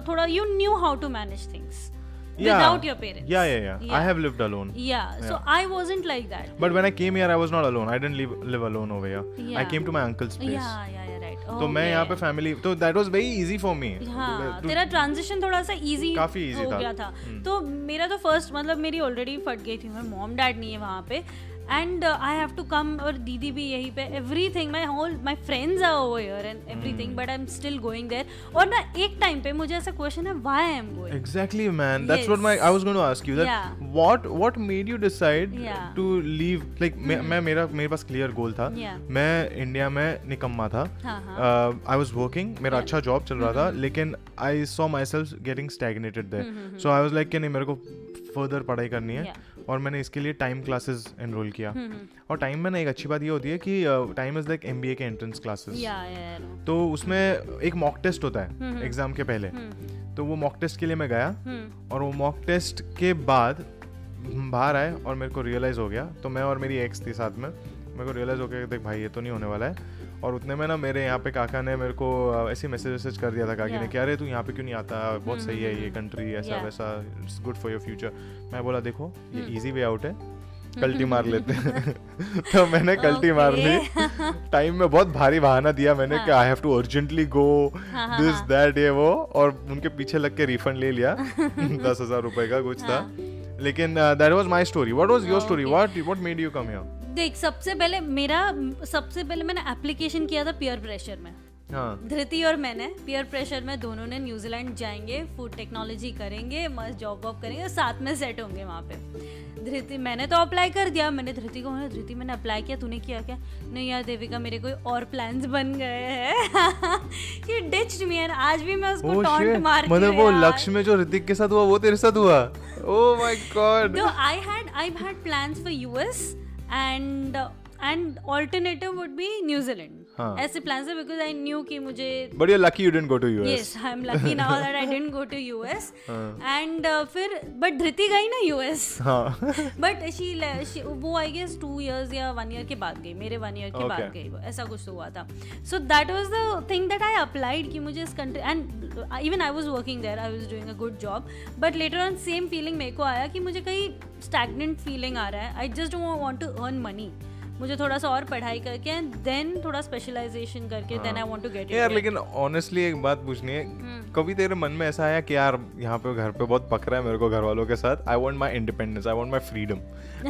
थोड़ा you knew how to manage things Yeah. without your parents Yeah, yeah, yeah, yeah, I have lived alone. yeah so Yeah. i wasn't like that But when I came here, I was not alone. I didn't live live alone over here. Yeah. I came to my uncle's place. yeah yeah yeah right तो मैं यहाँ पे. Family तो that was very easy for me हाँ तेरा transition थोड़ा सा easy काफ़ी easy हो था। गया था हम्म। तो मेरा तो फ़र्स्ट मतलब मेरी ऑलरेडी फट गई थी मेरे मॉम डैड नहीं है वहाँ पे and I have to come और दीदी भी यहीं पे everything my whole my friends are over here and everything but I am still going there और ना एक टाइम पे मुझे ऐसा क्वेश्चन है why I am going Exactly, man. That's what my Yes. I was going to ask you. That Yeah. what what made you decide Yeah. Hmm. to leave? Like मैं मेरा मेरे पास क्लियर गोल था. मैं India में निकम्मा था. आई was working मेरा. अच्छा जॉब चल रहा था लेकिन I saw myself getting stagnated there so I was like कि नहीं मेरे को फर्दर पढ़ाई करनी है. और मैंने इसके लिए टाइम क्लासेस एनरोल किया। हम्म, और टाइम में ना एक अच्छी बात ये होती है कि time is like M K entrance classes तो उसमें एक मॉक टेस्ट होता है एग्ज़ाम के पहले। हम्म, तो वो मॉक टेस्ट के लिए मैं गया हम्म। और वो मॉक टेस्ट के बाद बाहर आए और मेरे को रियलाइज़ हो गया। तो मैं और मेरी एक्स थी साथ में। मेरे को रियलाइज़ हो गया देख भाई ये तो नहीं होने वाला है। और उतने में ना मेरे यहाँ पे काका ने मेरे को ऐसे मैसेज वैसेज कर दिया था काकी yeah. ने Yeah. कि अरे तू यहाँ पे क्यों नहीं आता बहुत hmm. सही है ये कंट्री ऐसा Yeah. वैसा it's good for your future मैं बोला देखो ये Hmm. इजी वे आउट है कल्टी मार लेते हैं *laughs* तो मैंने कल्टी मार ली टाइम *laughs* में बहुत भारी बहाना दिया मैंने कि I have to urgently go this. That ये वो और उनके पीछे लग के रिफंड ले लिया *laughs* दस हज़ार रुपए का कुछ था हाँ। लेकिन that was my story what was your story. What what made you come here देख सबसे पहले मेरा सबसे पहले मैंने एप्लीकेशन किया था पियर प्रेशर में। हाँ। धृति और मैंने पियर प्रेशर में दोनों ने न्यूजीलैंड जाएँगे फ़ूड टेक्नोलॉजी करेंगे मस्त जॉब वॉब करेंगे और साथ में सेट होंगे वहाँ पे। धृति मैंने तो अप्लाई कर दिया मैंने धृति को बोला धृति मैंने अप्लाई किया तूने किया क्या? नहीं यार देविका मेरे कोई और प्लान्स बन गए हैं। कि डिच्ड मी एंड आज भी मैं उसको Oh टॉन्ट shit. मारती मतलब वो लक्ष्य में जो ऋतिक के साथ हुआ वो तेरे साथ हुआ? ओह my god I had I've had plans for US and and alternative would be New Zealand. हाँ. ऐसे plans है because I knew कि मुझे but you lucky you didn't go to US yes I'm lucky now that I didn't go to US हाँ. *laughs* and uh, फिर but धृति गई ना US हाँ बट शी वो आई गेस टू इयर्स या one year के बाद गई मेरे वन ईयर के बाद गई वो ऐसा कुछ हुआ था. So that was the thing that I applied कि मुझे इस country and even I was working there I was doing a good job but later on same feeling मेरे को आया कि मुझे कहीं स्टैगनेंट फीलिंग आ रहा है. I just don't want to earn money मुझे थोड़ा सा और पढ़ाई करके एंड देन थोड़ा स्पेशलाइजेशन करके then I want to get यार लेकिन ऑनेस्टली एक बात पूछनी है। हम्म। कभी तेरे मन में ऐसा आया कि यार यहाँ पे घर पे बहुत पक रहा है मेरे को घर वालों के साथ? I want my independence I want my freedom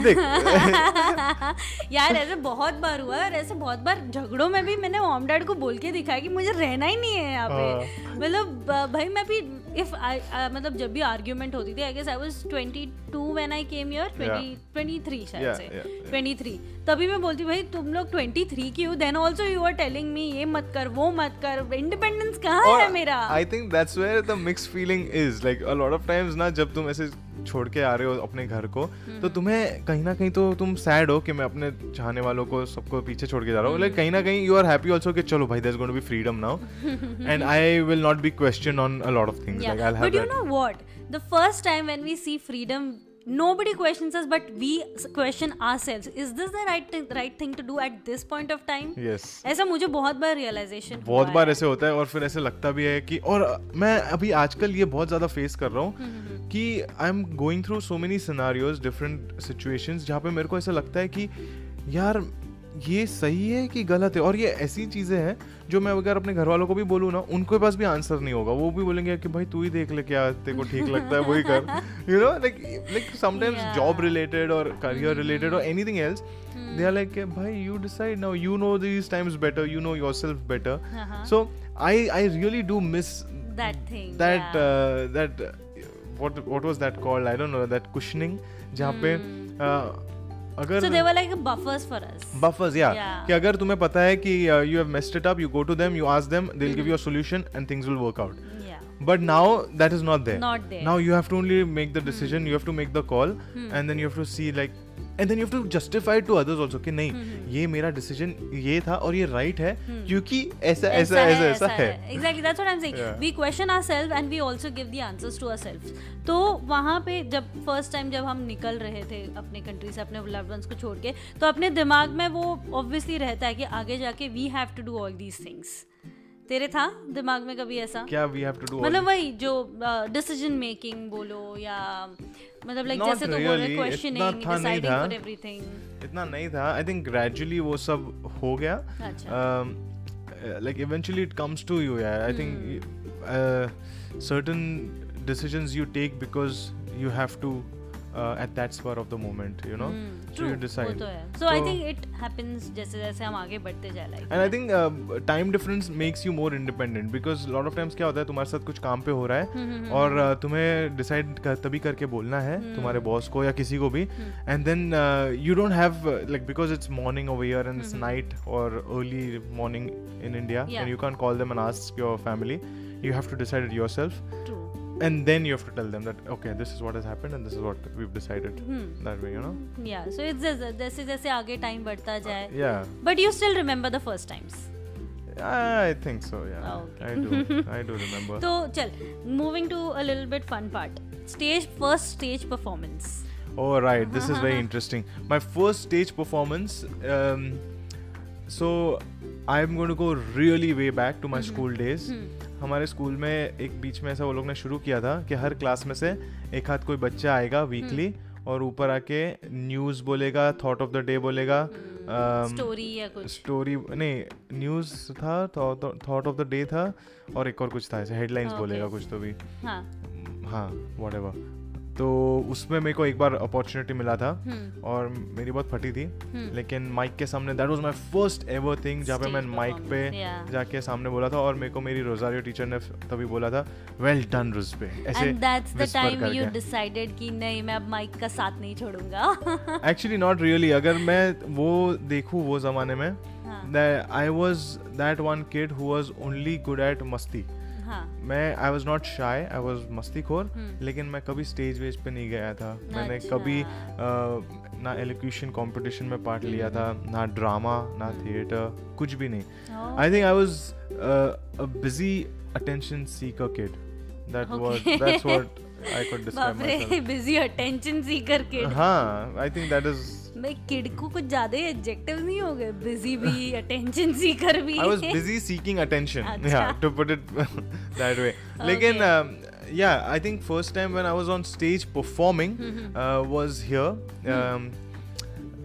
देख। *laughs* यार ऐसे बहुत बार हुआ है और ऐसे बहुत बार झगड़ों में भी मैंने मॉम डैड को बोल के दिखाया कि मुझे रहना ही नहीं है यहाँ पे। मतलब भाई मैं भी इफ़ आई मतलब जब भी आर्ग्यूमेंट होती थी I guess I was 22 when I came here 20 23 शायद से। yeah, yeah. 23 तभी मैं बोलती भाई तुम लोग 23 की हो then also you are telling me ये मत कर वो मत कर इंडिपेंडेंस कहाँ है मेरा? I think that's where the mix feeling is like a lot of times ना जब तुम ऐसे छोड़ के आ रहे हो अपने घर को हम्म। तो तुम्हें कहीं ना कहीं तो तुम सैड हो कि मैं अपने चाहने वालों को सबको पीछे छोड़ के जा रहा हूँ। लेकिन कहीं ना कहीं यू आर हैप्पी ऑल्सो कि चलो भाई they're going to be freedom now and I will not be question on a lot of things like I have but you that what the first time when we see see freedom, nobody questions us, but we question ourselves. Is this the right thing, right thing to do at this point of time? Yes ऐसा मुझे बहुत बार realisation बहुत बार ऐसे होता है और फिर ऐसे लगता भी है कि और मैं अभी आजकल ये बहुत ज़्यादा फेस कर रहा हम्म, हूँ कि I am going through so many scenarios different situations जहाँ पे मेरे को ऐसा लगता है कि यार ये सही है कि गलत है? और ये ऐसी चीज़ें हैं जो मैं अगर अपने घर वालों को भी बोलूँ ना उनके पास भी आंसर नहीं होगा। वो भी बोलेंगे कि भाई तू ही देख ले क्या तेरे को ठीक लगता है वही कर। You know like like sometimes job related और करियर रिलेटेड और anything else they are like भाई you decide now you know these times better you know yourself better. Uh-huh. आई i i really do miss that thing. that yeah. uh, that uh, what what was that called? I don't know that cushioning जहाँ पे uh, अगर so they were like buffers for us. buffers yeah, Yeah. कि अगर तुम्हें पता है कि uh, you have messed it up you go to them you ask them they'll give you a solution and things will work out yeah. but now that is not there Not there. now you have to only make the decision you have to make the call and then you have to see like and then you have to justify it to others also कि नहीं ये मेरा decision ये था और ये right है क्योंकि ऐसा ऐसा ऐसा ऐसा है। Exactly that's what I am saying we question ourselves and we also give the answers to ourselves तो वहाँ पे जब फ़र्स्ट टाइम जब हम निकल रहे थे अपने कंट्री से अपने लव्ड वंस को छोड़ के तो अपने दिमाग में वो ऑब्वियसली रहता है कि आगे जाके we have to do all these things तेरे था दिमाग में कभी ऐसा? क्या have to do all मतलब वही जो डिसीज़न मेकिंग बोलो या मतलब लाइक जैसे तो बोल रहे क्वेश्चनिंग डिसाइडिंग फॉर एवरीथिंग इतना नहीं था। आई थिंक ग्रेजुअली वो सब हो गया। अच्छा। Like eventually it comes to you यार I think certain decisions you take because you have to uh, at that spur of the moment you know? So you decide Hmm, वो तो है. So I So- think it happens जैसे जैसे हम आगे बढ़ते जाए like and I think time difference makes you more independent because lot of times क्या होता है तुम्हारे साथ कुछ काम पे हो रहा हम्म, है और uh, तुम्हें डिसाइड तभी करके बोलना है हम्म। तुम्हारे बॉस को या किसी को भी. And then you don't have like because it's morning over year and it's night और early morning in India. And you can call them and ask your family you have to decide it yourself. True and then you have to tell them that okay this is what has happened and this is what we've decided hmm. that way you know yeah so it's this is jaise aage time badhta jaye uh, yeah but you still remember the first times I think so, yeah. Oh, okay. I do. *laughs* I do remember. So, chal, moving to a little bit fun part. Stage first stage performance. Oh right, this is uh-huh. very interesting. My first stage performance. Um, so, I'm going to go really way back to my mm-hmm. school days. Hmm. हमारे school में एक बीच में ऐसा वो लोग ने शुरू किया था कि हर क्लास में से एक हाथ कोई बच्चा आएगा वीकली और ऊपर आके न्यूज़ बोलेगा थॉट ऑफ़ द डे बोलेगा um, स्टोरी या कुछ। स्टोरी नहीं न्यूज़ था थॉट ऑफ़ द डे था और एक और कुछ था ऐसे हेडलाइंस Okay. बोलेगा कुछ तो भी। हाँ। हाँ वट तो उसमें मेरे को एक बार अपॉर्चुनिटी मिला था हम्म। और मेरी बहुत फटी थी। हम्म। लेकिन माइक के सामने that was my first ever thing जहाँ पे मैंने माइक पे yeah. जाके सामने बोला था और मेरे को मेरी रोजारियो टीचर ने तभी बोला था वेल डन रुज पे ऐसे and that's the time you decided कि नहीं मैं अब माइक का साथ नहीं छोड़ूँगा। एक्चुअली नॉट रियली अगर मैं वो देखूँ वो जमाने में I was that one kid who was only good at मस्ती। हाँ मैं आई वॉज़ नॉट शाई आई वॉज़ मस्तीखोर हम्म। लेकिन मैं कभी स्टेज वेज पे नहीं गया था मैंने अच्छा। कभी ना एलोक्यूशन कंपटीशन में पार्ट लिया था ना ड्रामा ना थिएटर कुछ भी नहीं. I think I was busy attention seeker kid that was. That's what I could describe myself busy attention seeker kid हाँ आई थिंक दैट इज़ मैं किड को कुछ ज़्यादा ही एडजेक्टिव नहीं हो गए बिज़ी भी *laughs* अटेंशन सीकर भी I was busy seeking attention. अच्छा। Yeah, to put it *laughs* that way. लेकिन yeah, I think first time when I was on stage performing *laughs* uh, was. Um,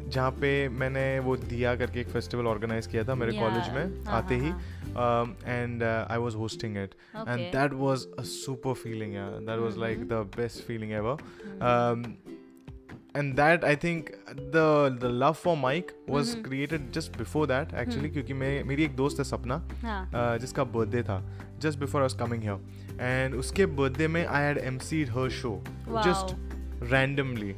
जहाँ पे मैंने वो दिया करके एक फेस्टिवल ऑर्गेनाइज किया था मेरे Yeah. कॉलेज में हाँ, आते हाँ, ही and I was hosting it and. That was a super feeling that was like the best feeling ever and that I think the the love for Mike was mm-hmm. created just before that actually क्योंकि मैं मेरी एक दोस्त है सपना हाँ uh, जिसका birthday था just before I was coming here and उसके बर्थडे में I had emceed her show Wow. just randomly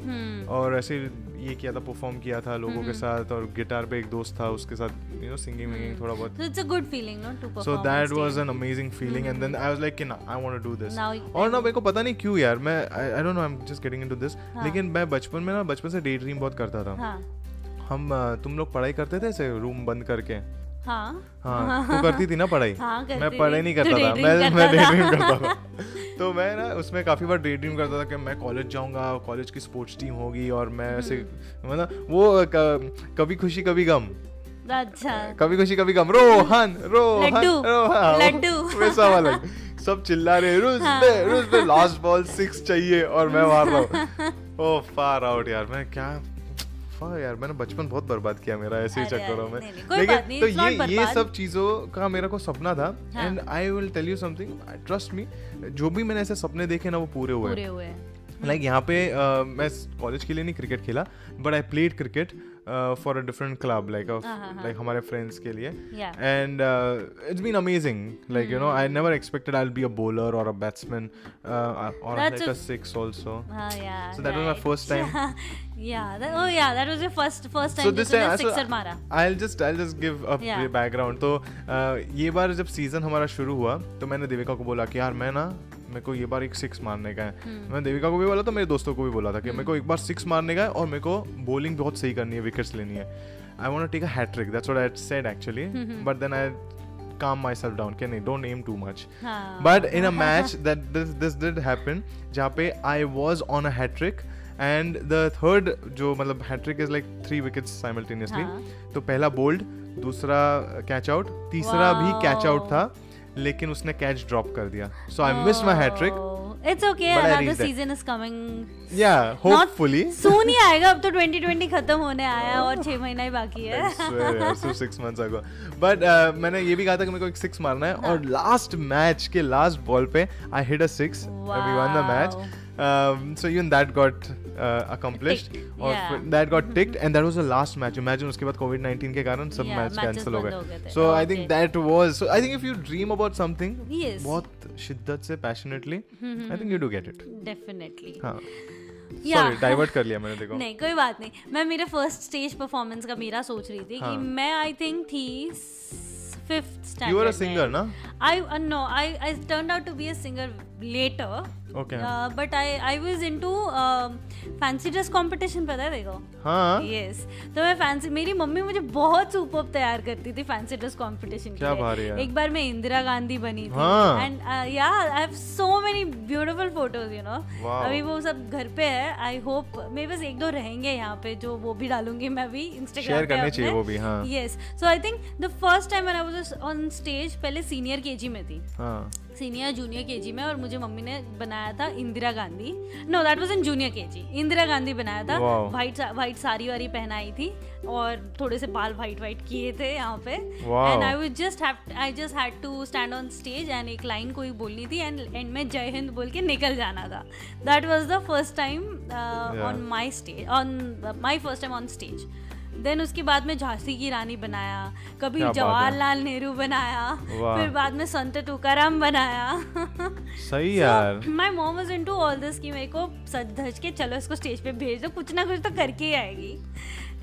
और ऐसे ये किया था परफॉर्म किया था लोगों के साथ और गिटार पे एक दोस्त था उसके साथ यू नो सिंगिंग विंगिंग थोड़ा बहुत। It's a good feeling no to perform so that was an amazing feeling and then I was like ना I want to do this और ना मेरे को पता नहीं क्यों यार मैं I don't know I am just getting into this लेकिन मैं बचपन में ना बचपन से डे ड्रीम बहुत करता था। हम तुम लोग पढ़ाई करते थे ऐसे रूम बंद करके? हाँ। हाँ तू करती थी ना पढ़ाई? हाँ, मैं पढ़ाई नहीं करता था। मैं मैं डे ड्रीम करता था। *laughs* तो मैं ना उसमें काफ़ी बार डे ड्रीम करता था कि मैं कॉलेज जाऊँगा कॉलेज की स्पोर्ट्स टीम होगी और मैं ऐसे हम्म। मतलब वो कभी खुशी कभी गम। अच्छा। कभी खुशी कभी गम। रोहन रोहन लड्डू, रोहन, *laughs* वैसा वाला। सब चिल्ला रहे रुस हाँ। पे रुस पे लास्ट बॉल सिक्स चाहिए और मैं मार रहा हूँ। *laughs* ओ फार आउट यार। मैं क्या फा यार मैंने बचपन बहुत बर्बाद किया मेरा ऐसे ही चक्करों में। नहीं, तो ये ये सब चीज़ों का मेरा को सपना था। And I will tell you something trust me जो भी मैंने ऐसे सपने देखे ना वो पूरे हुए पूरे हुए हैं। लाइक यहाँ पे uh, मैं कॉलेज के लिए नहीं क्रिकेट खेला but I played cricket for a different club like हाँ, हाँ, हाँ. लाइक हमारे फ्रेंड्स के लिए Yeah. and uh, it's been amazing like you know i never expected i'll be a bowler or a batsman uh, or That's like a- a six also हाँ यार So that was my right. first time. yeah that, oh yeah that was your first first time so this time so मारा i'll just i'll just give a Yeah. background तो uh, ये बार जब season हमारा शुरू हुआ तो मैंने देविका को बोला कि यार मैं ना मेरे को ये बार एक सिक्स मारने का है। हम्म। मैं देविका को भी बोला था मेरे दोस्तों को भी बोला था कि मेरे को एक बार सिक्स मारने का है और मेरे को बॉलिंग बहुत सही करनी है विकेट्स लेनी है। I want to take a hattrick that's what I said actually hmm, but then I calm myself down कि नहीं don't aim too much हाँ। But in a match that this this did happen जहाँ पे I was on a hat trick and the third जो मतलब hat trick is like three wickets simultaneously हाँ. तो पहला बोल्ड दूसरा कैच आउट तीसरा भी कैच आउट था। लेकिन उसने कैच ड्रॉप कर दिया। So I miss my hattrick it's okay it's okay But coming या होपफुली soon ही आएगा अब तो 2020 खत्म होने आया है और छह महीना ही बाकी है। सिर्फ़ 6 मंथ्स अगो बट uh, मैंने ये भी कहा था कि मेरे को एक सिक्स मारना है। और लास्ट मैच के लास्ट बॉल पे I hit a six we won the match so even that got accomplished Ticked, और yeah. That got ticked and that was the last match imagine उसके बाद कोविड 19 के कारण सब Yeah, मैच matches कैंसिल हो बंद हो गए गए थे. So I Okay. Think that was so I think if you dream Yes. बहुत शिद्दत से passionately I think you do get it definitely हाँ Yeah. सॉरी डाइवर्ट कर लिया मैंने देखो नहीं कोई बात नहीं मैं मेरे फ़र्स्ट स्टेज परफॉर्मेंस का मेरा सोच रही थी हाँ. कि मैं आई थिंक थी fifth you are a standard singer ना I uh, no, I I turned out to be a singer later. Okay. But I I was into fancy dress competition पता है देखो हाँ यस तो मैं फैंसी मेरी mummy मुझे बहुत सुपर तैयार करती थी फैंसी ड्रेस कंपटीशन क्या बात है। एक बार मैं इंदिरा गांधी बनी थी हाँ। एंड या I have so many beautiful photos you know Wow. अभी वो सब घर पे है आई होप मेरे पास एक दो रहेंगे यहाँ पे जो वो भी डालूँगी मैं भी इंस्टाग्राम Share करने चाहिए वो भी, हाँ। Yes so I think the first time I was on stage पहले सीनियर केजी में थी हाँ सीनियर जूनियर केजी में और मुझे मम्मी ने बनाया था Indira Gandhi. No that was in junior KG Indira Gandhi बनाया था. वाइट वाइट साड़ी वारी पहनाई थी और थोड़े से बाल वाइट वाइट किए थे यहाँ पे। And I was just I just had to stand on stage and एक लाइन कोई बोलनी थी एंड एंड में जय हिंद बोल के निकल जाना था। That was the first time on my stage on my first time on stage then उसके बाद में झांसी की रानी बनाया कभी। जवाहरलाल नेहरू बनाया फिर बाद में संत तुकाराम बनाया। सही यार। My mom was into all this कि मेरे को सज धज के चलो इसको स्टेज पे भेज दो कुछ ना कुछ तो करके ही आएगी।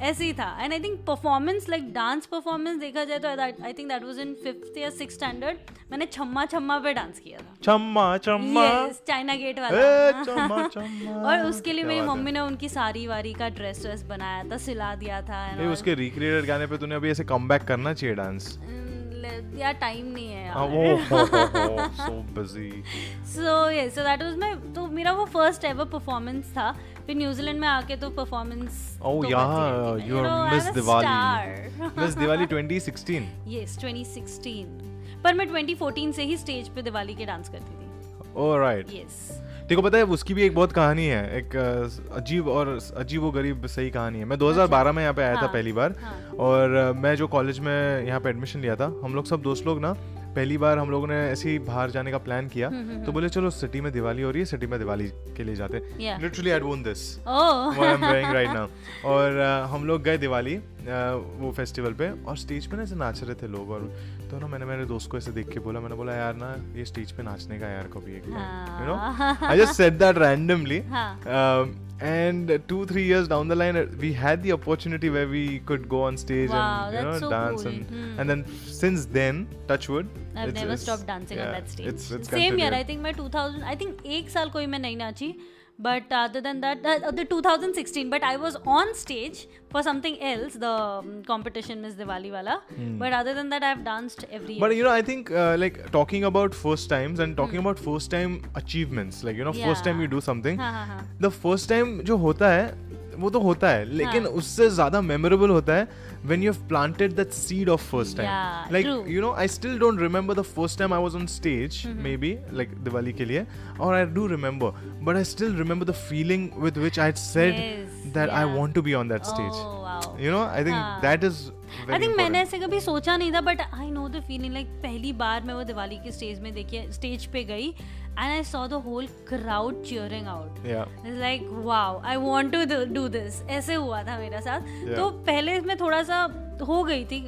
ऐसे ही था। And I think performance like dance performance देखा जाए तो I think that was in fifth या सिक्स स्टैंडर्ड मैंने छम्मा छम्मा पे डांस किया था। छम्मा छम्मा। यस चाइना गेट वाला। चम्मा चम्मा *laughs* और उसके लिए मेरी मम्मी ने उनकी सारी वारी का ड्रेस ड्रेस बनाया था सिला दिया था उसके रिक्रिएटेड गाने पे तूने अभी ऐसे कम करना चाहिए डांस यार टाइम नहीं है हाँ यार। सो बिज़ी सो ये सो दैट वाज माय तो मेरा वो फ़र्स्ट एवर परफॉर्मेंस था। फिर न्यूजीलैंड में आके तो performance Oh yeah, you are Miss Diwali. Miss Diwali 2016 yes 2016 पर मैं 2014 से ही स्टेज पे दिवाली के डांस करती थी। ऑलराइट यस देखो पता है उसकी भी एक बहुत कहानी है। एक अजीब और अजीब व गरीब सही कहानी है। मैं 2012 में यहाँ पे आया था हाँ, पहली बार हाँ। और मैं जो कॉलेज में यहाँ पे एडमिशन लिया था हम लोग सब दोस्त लोग ना पहली बार हम लोगों ने ऐसे ही बाहर जाने का प्लान किया। हम्म, तो बोले चलो सिटी में दिवाली हो रही है सिटी में दिवाली के लिए जाते लिटरली आई वोन दिस right now. *laughs* और हम लोग गए दिवाली वो फेस्टिवल पे और स्टेज पे ना ऐसे नाच रहे थे लोग और तो ना मैंने मेरे दोस्त को ऐसे देख के बोला मैंने बोला यार ना ये स्टेज पे नाचने का यार कभी एक यू नो हाँ। I just said that randomly हाँ and two three years down the line uh, we had the opportunity where we could go on stage Wow, and you know so dance cool. and Hmm. and then since then touchwood I've it's- never it's- stopped dancing yeah, on that stage. it's, it's Same year. I think मैं 2000, I think एक साल कोई मैं नहीं नाची. But other than that, uh, the 2016. But I was on stage for something else, the um, competition Miss Diwali wala. But other than that, I've danced every year. Hmm. But you know, I think uh, like talking about first times and talking about first time achievements, like you know, yeah. first time you Hmm. Do something, हाँ हाँ हाँ. the first time जो होता है वो तो होता है लेकिन हाँ. उससे ज़्यादा मेमोरेबल होता है when you have planted that seed of first time Yeah, like true. you know i still don't remember the first time i was on stage Mm-hmm. maybe like diwali ke liye or i do remember but i still remember the feeling with which i had said Yes, that i want to be on that stage Oh wow. you know i think हाँ. that is I think मैंने ऐसे कभी सोचा नहीं था but I know the feeling like पहली बार मैं वो दिवाली की स्टेज में देखी स्टेज पे गई and I saw the whole crowd cheering out like wow I want to do this ऐसे हुआ था मेरे साथ. Yeah. तो पहले मैं थोड़ा सा हो गई थी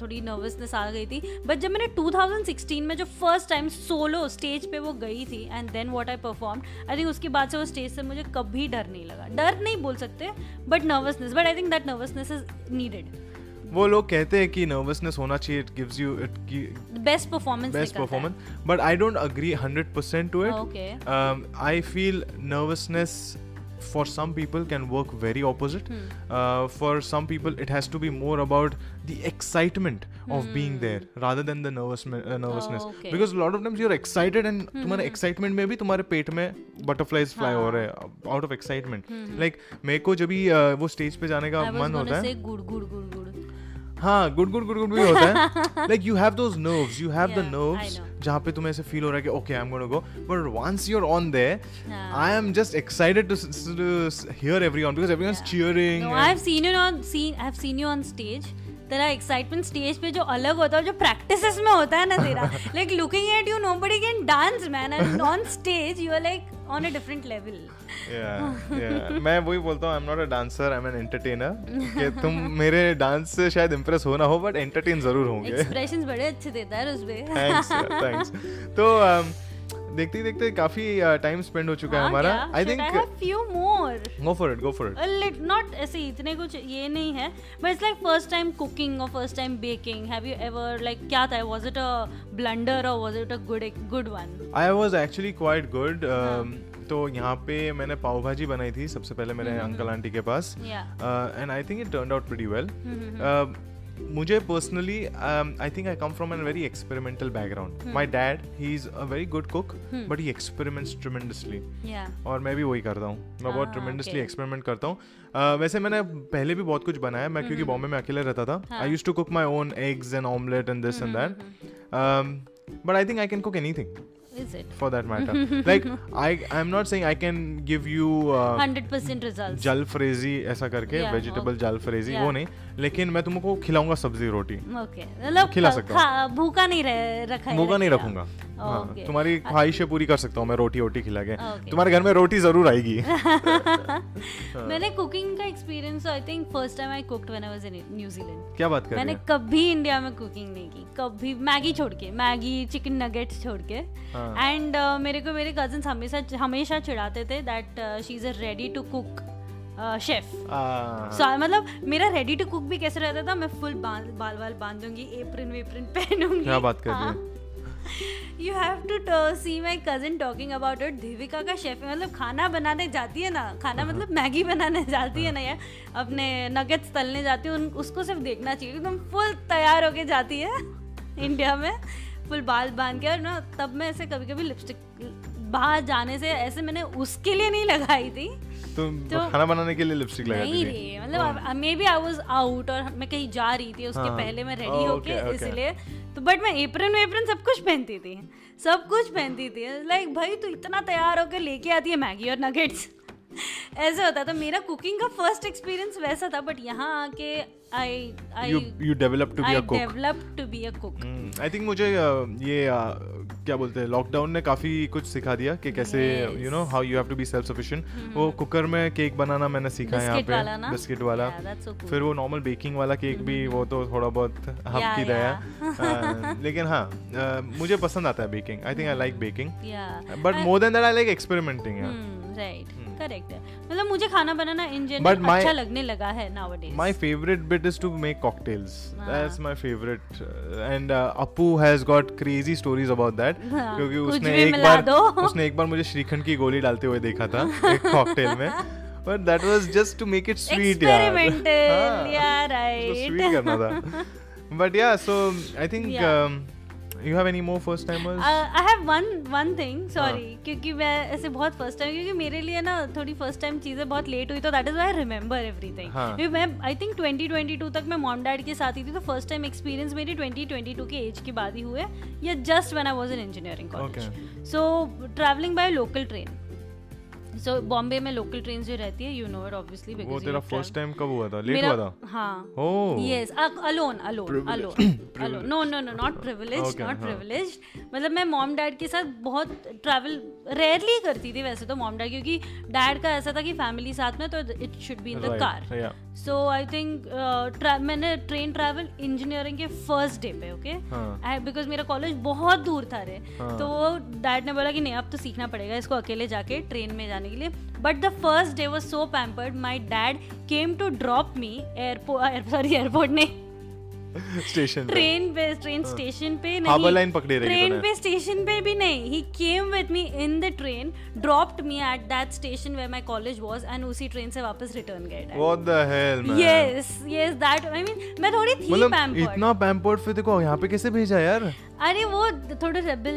थोड़ी नर्वसनेस आ गई थी बट जब मैंने 2016 में जो फ़र्स्ट टाइम सोलो स्टेज पे वो गई थी and then what I perform I think उसके बाद से वो स्टेज से मुझे कभी डर नहीं लगा. डर नहीं बोल सकते but nervousness but I think that nervousness is needed वो लोग कहते हैं कि नर्वसनेस होना चाहिए it gives you it best performance best performance but I don't agree hundred percent to it I feel nervousness for some people can work very opposite for some people it has to be more about the excitement of being there rather than the nervousness because lot of times you are excited and तुम्हारे excitement में भी तुम्हारे पेट में butterflies fly हो। रहे हैं out of excitement like मेरे को जब भी वो स्टेज पे जाने का मन होता है गुड़ गुड़ गुड़। हाँ गुड गुड गुड गुड भी होता है like you have those nerves you have the nerves जहाँ पे तुम्हें ऐसे फील हो रहा है कि okay I am gonna go but once you are on there. I am just excited to hear everyone because everyone is cheering have seen you on seen I have seen you on stage. तेरा excitement stage पे जो अलग होता है जो practices में होता है ना तेरा। Like looking at you nobody can dance man and on stage you are like on a different level मैं वही बोलता हूँ I am not a dancer I am an entertainer कि तुम मेरे डांस से शायद इंप्रेस हो ना हो बट एंटरटेन ज़रूर होंगे। एक्सप्रेशंस बड़े अच्छे देता है उस पे थैंक्स थैंक्स तो um, देखते ही देखते काफ़ी टाइम स्पेंड हो चुका है हाँ हमारा। I think have few more. Go for it go for it not ऐसे इतने कुछ ये नहीं है but it's like first time cooking और first time baking have you ever like क्या था? वाज इट अ ब्लंडर और was it a good good one I was actually quite good. तो यहाँ पे मैंने पाव भाजी बनाई थी सबसे पहले मेरे हम्म, अंकल आंटी के पास। And I think it turn out pretty well hmm, मुझे personally I think I come from an very experimental background. My dad he is a very good cook but he experiments tremendously और मैं भी वही करता हूँ। मैं बहुत Ah, tremendously experiment करता हूँ। Uh, वैसे मैंने पहले भी बहुत कुछ बनाया मैं क्योंकि बॉम्बे में अकेले रहता था। I use to cook my own eggs and omelette and this and that but I think I can cook anything is it for that matter. *laughs* Like i i'm not saying i can give you uh, 100% results. जल फ्रेजी ऐसा करके Yeah, vegetable जल फ्रेजी Yeah. वो नहीं. लेकिन मैं तुमको खिलाऊँगा सब्ज़ी रोटी। ओके मतलब खिला सकता हूँ। भूखा नहीं रखा भूखा नहीं रखूँगा। हाँ, Okay. तुम्हारी ख्वाहिशें पूरी कर सकता हूँ मैं रोटी वोटी खिला के। Okay. तुम्हारे घर में रोटी ज़रूर आएगी। *laughs* मैंने कुकिंग का experience I think first time I cooked when I was in New Zealand क्या बात कर मैंने कभी इंडिया में कुकिंग नहीं की। कभी मैगी छोड़ के मैगी चिकन नगेट्स छोड़ के। हाँ। एंड मेरे को मेरे कजिन्स हमेशा हमेशा चिढ़ाते थे that she is a ready to cook chef so मतलब मेरा रेडी टू कुक भी कैसे रहता था मैं फुल बाल बाल बाल बांधूँगी एप्रन वेप्रन *laughs* पहनूँगी। क्या बात कर रही है? You have to see my cousin talking about it Devika का शेफ है मतलब खाना बनाने जाती है ना खाना मतलब *laughs* मैगी बनाने जाती है ना यार। अपने नगेट्स तलने जाती है उन उसको सिर्फ़ देखना चाहिए एकदम फुल तैयार होके जाती है *laughs* इंडिया में। फुल बाल बाँध के और ना तब मैं ऐसे कभी कभी लिपस्टिक बाहर जाने से ऐसे मैंने उसके लिए नहीं लगाई थी। तुम तो- खाना बनाने के लिए लिपस्टिक लगाती नहीं रे मतलब maybe I was out और मैं कहीं जा रही थी उसके हाँ। पहले मैं Oh, रेडी होके okay, okay. इसलिए तो बट मैं एप्रन वेप्रन सब कुछ पहनती थी सब कुछ पहनती थी। लाइक भाई तू इतना तैयार होकर लेके आती है मैगी और नगेट्स *laughs* ऐसे होता था मेरा कुकिंग का फ़र्स्ट एक्सपीरियंस वैसा था बट यहाँ आके I I you develop to be a cook develop to be a cook I think मुझे uh, ये uh, क्या बोलते हैं लॉकडाउन ने काफ़ी कुछ सिखा दिया कि कैसे you know how you have to be self sufficient वो कुकर में केक बनाना मैंने सीखा है यहाँ पे बिस्किट वाला. फिर वो नॉर्मल बेकिंग वाला केक भी वो तो थोड़ा बहुत हम Yeah, की दया। yeah. Uh, लेकिन हाँ मुझे पसंद आता है baking I think I like baking but more than that I like experimenting right correct मतलब मुझे खाना बनाना इन जनरल अच्छा लगने लगा है now days my favourite bit is to make cocktails that's my favourite and Appu has got crazy stories about that क्योंकि उसने एक बार उसने एक बार मुझे श्रीखंड की गोली डालते हुए देखा था *laughs* एक कॉकटेल में। But that was just to make it sweet यार। एक्सपेरिमेंटल यार राइट स्वीट करना था। But yeah so I think you have any more first timers I have one one thing. Sorry क्योंकि मैं ऐसे बहुत फ़र्स्ट टाइम क्योंकि मेरे लिए ना थोड़ी फ़र्स्ट टाइम चीज़ें बहुत लेट हुई तो that is I remember everything. क्योंकि मैं आई थिंक 2022 तक मैं मॉम डैड के साथ ही थी तो फ़र्स्ट टाइम एक्सपीरियंस मेरी 2022 के एज के बाद ही हुए या just when I was in engineering college so travelling by local train so Bombay में लोकल ट्रेन जो रहती है यू नो इट ऑब्वियसली वो तेरा फ़र्स्ट टाइम कब हुआ था? लेट हुआ था? हाँ। Oh. yes alone alone Privilege. alone *clears throat* alone. No no no not privileged Okay, not हाँ. privileged. मतलब मैं मॉम डैड के साथ बहुत ट्रैवल रेयरली करती थी वैसे तो मॉम डैड क्योंकि डैड का ऐसा था कि फैमिली साथ में तो it should be in the car so I think मैंने ट्रेन ट्रैवल इंजीनियरिंग के फ़र्स्ट डे पे ओके हाँ. बिकॉज़ मेरा कॉलेज बहुत दूर था रे। हाँ. तो डैड ने बोला कि नहीं अब तो सीखना पड़ेगा इसको अकेले जाके ट्रेन में जाने के लिए। But the first day was so pampered my dad came to drop me airport sorry airport ने स्टेशन ट्रेन पे। ट्रेन स्टेशन पे नहीं। line पकड़ी ट्रेन पे स्टेशन पे भी नहीं। He came with me in the train dropped me at that station where my college was and उसी ट्रेन से वापस रिटर्न गए what the hell man yes yes that I mean मैं थोड़ी थी मतलब पैम्पर्ड इतना पैम्पर्ड फिर देखो यहाँ पे कैसे भेजा यार? अरे वो थोड़ा रेबल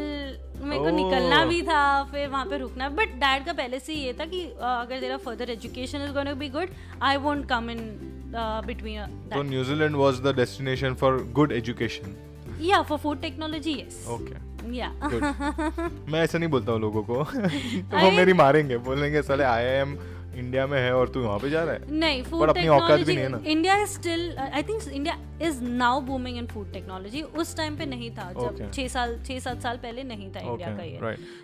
मेरे को. निकलना भी था फिर वहाँ पे रुकना। बट डैड का पहले से ये था कि अगर तेरा further education is going to be good I won't come in between तो New Zealand was the destination for good education या for food technology yes okay yeah मैं ऐसा नहीं बोलता हूँ लोगों को। *laughs* वो मेरी मारेंगे बोलेंगे साले आईआईएम इंडिया में है और तू वहाँ पे जा रहा है? नहीं फ़ूड अपनी औकात भी नहीं है ना। Technology India is still I think India is now booming in food technology उस टाइम पे नहीं था Okay. जब छह साल छह सात साल पहले नहीं था इंडिया का ये।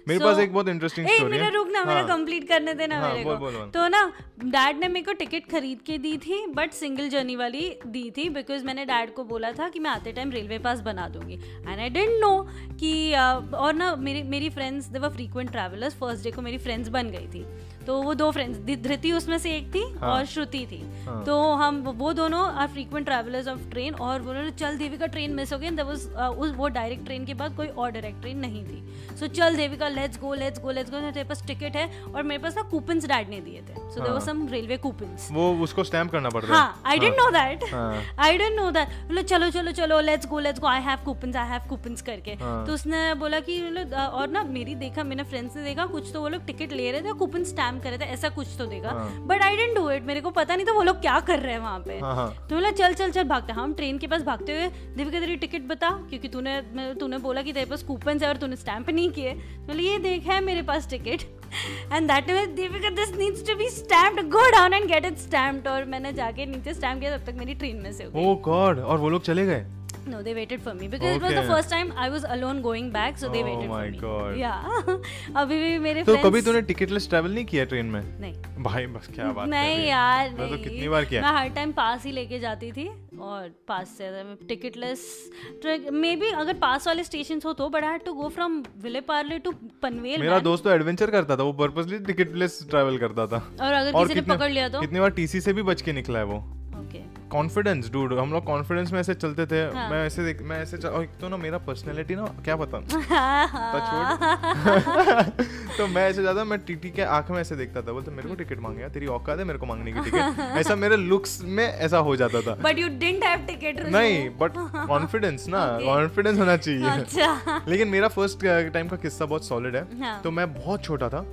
मेरे So- पास एक बहुत इंटरेस्टिंग स्टोरी मेरा है। रुकना मेरा हाँ, कंप्लीट करने देना हाँ, मेरे को। तो ना डैड ने मेरे को टिकट खरीद के दी थी बट सिंगल जर्नी वाली दी थी बिकॉज़ मैंने डैड को बोला था कि मैं आते टाइम रेलवे पास बना दूँगी। एंड आई डेंट नो कि uh, और ना मेरी मेरी friends they were frequent travellers first day को मेरी फ्रेंड्स बन गई थी। तो वो दो फ्रेंड्स धृति उसमें से एक थी हाँ। और श्रुति थी हाँ। तो हम वो दोनों are frequent travellers of train और लोग चल देविका ट्रेन मिस हो गई वाज उस वो डायरेक्ट ट्रेन के बाद कोई और डायरेक्ट ट्रेन नहीं थी सो so, चल Devika let's go let's go let's go तेरे पास टिकट है और मेरे पास ना कूपन्स डैड ने दिए थे so there. Was some railway coupons वो उसको स्टैम्प करना पड़ता है I don't know that. I don't know that बोले चलो चलो चलो let's go let's go I have coupons I have coupons करके हाँ। तो उसने बोला कि और ना मेरी देखा मेरे फ्रेंड्स ने देखा कुछ तो वो लोग टिकट ले रहे थे कूपन स्टैम्प कर रहे थे ऐसा कुछ तो हाँ। But I don't do it मेरे को पता नहीं था वो लोग क्या कर रहे हैं वहाँ पे। हाँ हाँ। तो बोला चल चल चल भागते हम ट्रेन के पास भागते हुए देविका तेरी टिकट बता क्योंकि तूने तूने बोला कि तेरे पास कूपन है और तूने स्टैम्प नहीं किए। बोले ये देख है मेरे पास ticket and that mean Devika this needs to be stamped go down and get it stamped और मैंने जाके नीचे स्टैम्प किया तब तक मेरी ट्रेन में से हो गई। ओ गॉड और वो लोग चले गए? No, they waited for me because it was the Okay. first time I was alone going back, so they Oh waited for me. God. Yeah. *laughs* अभी भी मेरे तो friends कभी तूने टिकटलेस ट्रैवल नहीं किया ट्रेन में नहीं भाई बस क्या बात नहीं? यार मैं तो नहीं। कितनी बार किया मैं हर टाइम पास ही लेके जाती थी और पास से टिकटलेस मे बी अगर पास वाले स्टेशन हो तो but I to go from Vile Parle to Panvel मेरा दोस्त तो एडवेंचर करता था वो पर्पसली टिकटलेस ट्रैवल करता था और अगर किसी ने पकड़ लिया तो कितनी बार टीसी से भी बच के निकला है वो कॉन्फिडेंस डूड हम लोग कॉन्फिडेंस में ऐसे चलते थे। हाँ। मैं ऐसे देख मैं ऐसे और एक तो ना मेरा पर्सनैलिटी ना क्या पता? *laughs* *laughs* तो मैं ऐसे जाता मैं टीटी के आँख में ऐसे देखता था। बोलते मेरे को टिकट मांगे तेरी औकात है मेरे को मांगने की टिकट *laughs* ऐसा मेरे लुक्स में ऐसा हो जाता था। But you didn't have ticket नहीं बट कॉन्फिडेंस ना कॉन्फिडेंस होना चाहिए। अच्छा। लेकिन मेरा फ़र्स्ट टाइम का किस्सा बहुत सॉलिड है। हाँ। तो मैं बहुत छोटा था।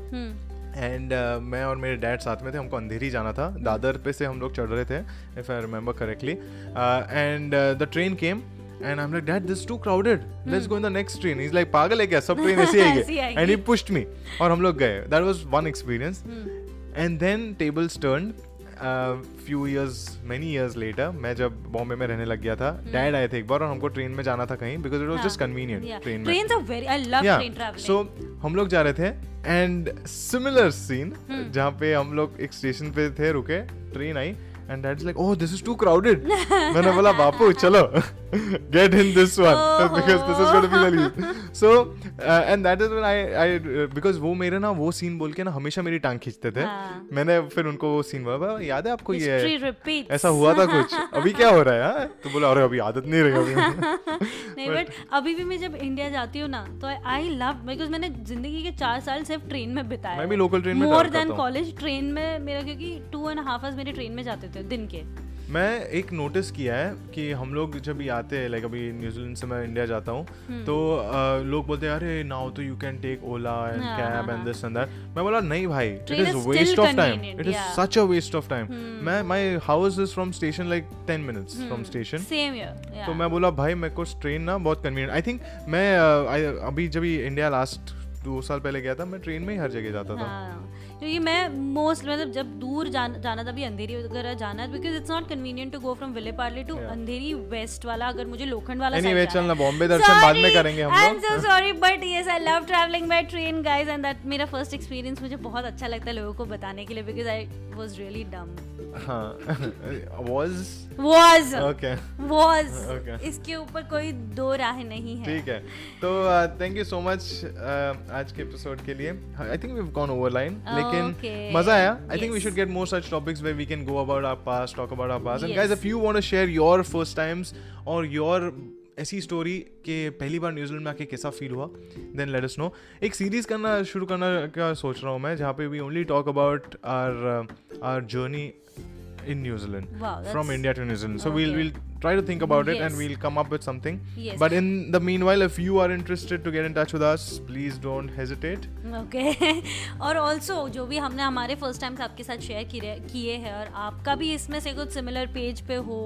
हम्म uh, मैं और मेरे डैड साथ में थे हमको अंधेरी जाना था। दादर पे से हम लोग चढ़ रहे थे if I remember correctly and the train came and I am like dad this too crowded let's go in the next train is like पागल है क्या? सब ट्रेन ऐसी आएगी आएगी। एंड ही पुश्ड मी और हम लोग गए। That was one experience. And then tables turn few years many years later मैं जब बॉम्बे में रहने लग गया था डैड आए थे एक बार और हमको ट्रेन में जाना था कहीं because it was just convenient train में। सो हम लोग जा रहे थे एंड सिमिलर सीन हम्म। जहाँ पे हम लोग एक स्टेशन पे थे रुके train I and dad is like oh this is too crowded मैंने बोला बापू चलो. Get in this one because this is going to be the lead so and that is when I I because वो मेरे ना वो scene बोल के ना हमेशा मेरी टांग खींचते थे। हाँ। मैंने फिर उनको वो सीन बोला याद है आपको हिस्ट्री ये रिपीट्स ऐसा हुआ था कुछ? *laughs* अभी क्या हो रहा है हाँ? तो बोला अरे अभी आदत नहीं रही अभी. *laughs* नहीं बट अभी भी मैं जब इंडिया जाती हूँ ना तो आई लव बिकॉज़ मैंने ज़िंदगी के चार साल सिर्फ़ ट्रेन में बिताए मैं भी local train में मोर देन कॉलेज ट्रेन में मेरा क्योंकि टू एंड हाफ़ आवर्स मेरे ट्रेन में जाते थे दिन के। मैं एक नोटिस किया है कि हम लोग जब ये आते हैं लाइक अभी न्यूजीलैंड से मैं इंडिया जाता हूँ हम्म। तो लोग बोलते हैं अरे नाउ तो you can take Ola and cab and this and that मैं बोला नहीं भाई it is waste of time it is such a waste of time मैं my house is from station like 10 minutes. From station same तो मैं बोला भाई मेरे को ट्रेन ना बहुत कन्वीनियंट आई थिंक मैं I- अभी जब इंडिया लास्ट दो साल पहले गया था मैं ट्रेन में ही हर जगह जाता था। हाँ। क्योंकि मैं मोस्ट मतलब जब दूर जान, जाना था भी अंधेरी वगैरह जाना है because it's not convenient to go from Vile Parle to Andheri west वाला अगर मुझे लोखंड वाला Anyway, चलना, बॉम्बे दर्शन बाद में करेंगे हम आई एम लोग। So sorry but yes I love travelling by train guys and that मेरा फ़र्स्ट एक्सपीरियंस मुझे बहुत अच्छा लगता है लोगों को बताने के लिए बिकॉज़ आई वाज रियली डम हाँ वाज वाज ओके वाज इसके ऊपर कोई दो राह नहीं है। ठीक है। तो थैंक यू सो मच आज के एपिसोड के लिए। I think we have gone over line लेकिन मज़ा आया I think we should get more such topics where we can go about our past talk about our past and guys if you want to share your first times और your ऐसी story के पहली बार New Zealand में आके कैसा feel हुआ then let us know एक सीरीज़ करना शुरू करना का सोच रहा हूँ मैं जहाँ पे we only talk about our our journey in New Zealand. Wow, From India to New Zealand. So Okay. we'll we'll try to think about yes. it and we'll come up with something. Yes. But in the meanwhile, if you are interested to get in touch with us, please don't hesitate. Okay और also जो भी हमने हमारे first times आपके साथ share किए हैं और आपका भी इसमें से कुछ सिमिलर पेज पे हो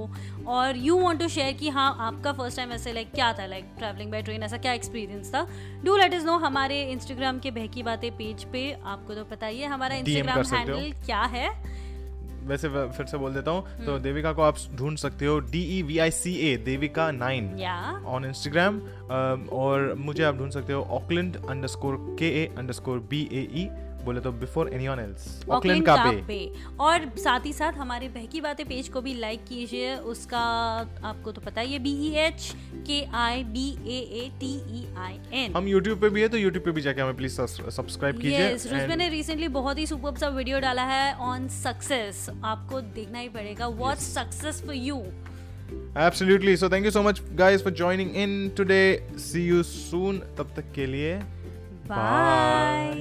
और यू वांट टू शेयर कि हाँ आपका फ़र्स्ट टाइम ऐसे लाइक क्या था लाइक ट्रैवलिंग बाय ट्रेन ऐसा क्या एक्सपीरियंस था डू लेट इज़ नो हमारे इंस्टाग्राम के बहकी बातें पेज पे आपको तो पता ही है हमारा हो। हैंडल क्या है वैसे फिर से बोल देता हूँ। हम्म। तो देविका को आप ढूंढ सकते हो। D E V I C A Devika nine. On Instagram और मुझे आप ढूंढ सकते हो। ऑकलैंड अंडर स्कोर के A underscore B A E बोले तो before anyone else Auckland का पे। और साथ ही साथ हमारे बहकी बातें पेज को भी लाइक कीजिए उसका आपको तो पता ही है B E H K I B A A T E I N हम YouTube पे भी है तो YouTube पे भी जाके हमें प्लीज़ सब्सक्राइब कीजिए यस रुजबे ने रिसेंटली बहुत ही सुपर सा वीडियो डाला है ऑन सक्सेस आपको देखना ही पड़ेगा what success for you Absolutely. So thank you so much, guys, for joining in today. See you soon. तब तक के लिए बाय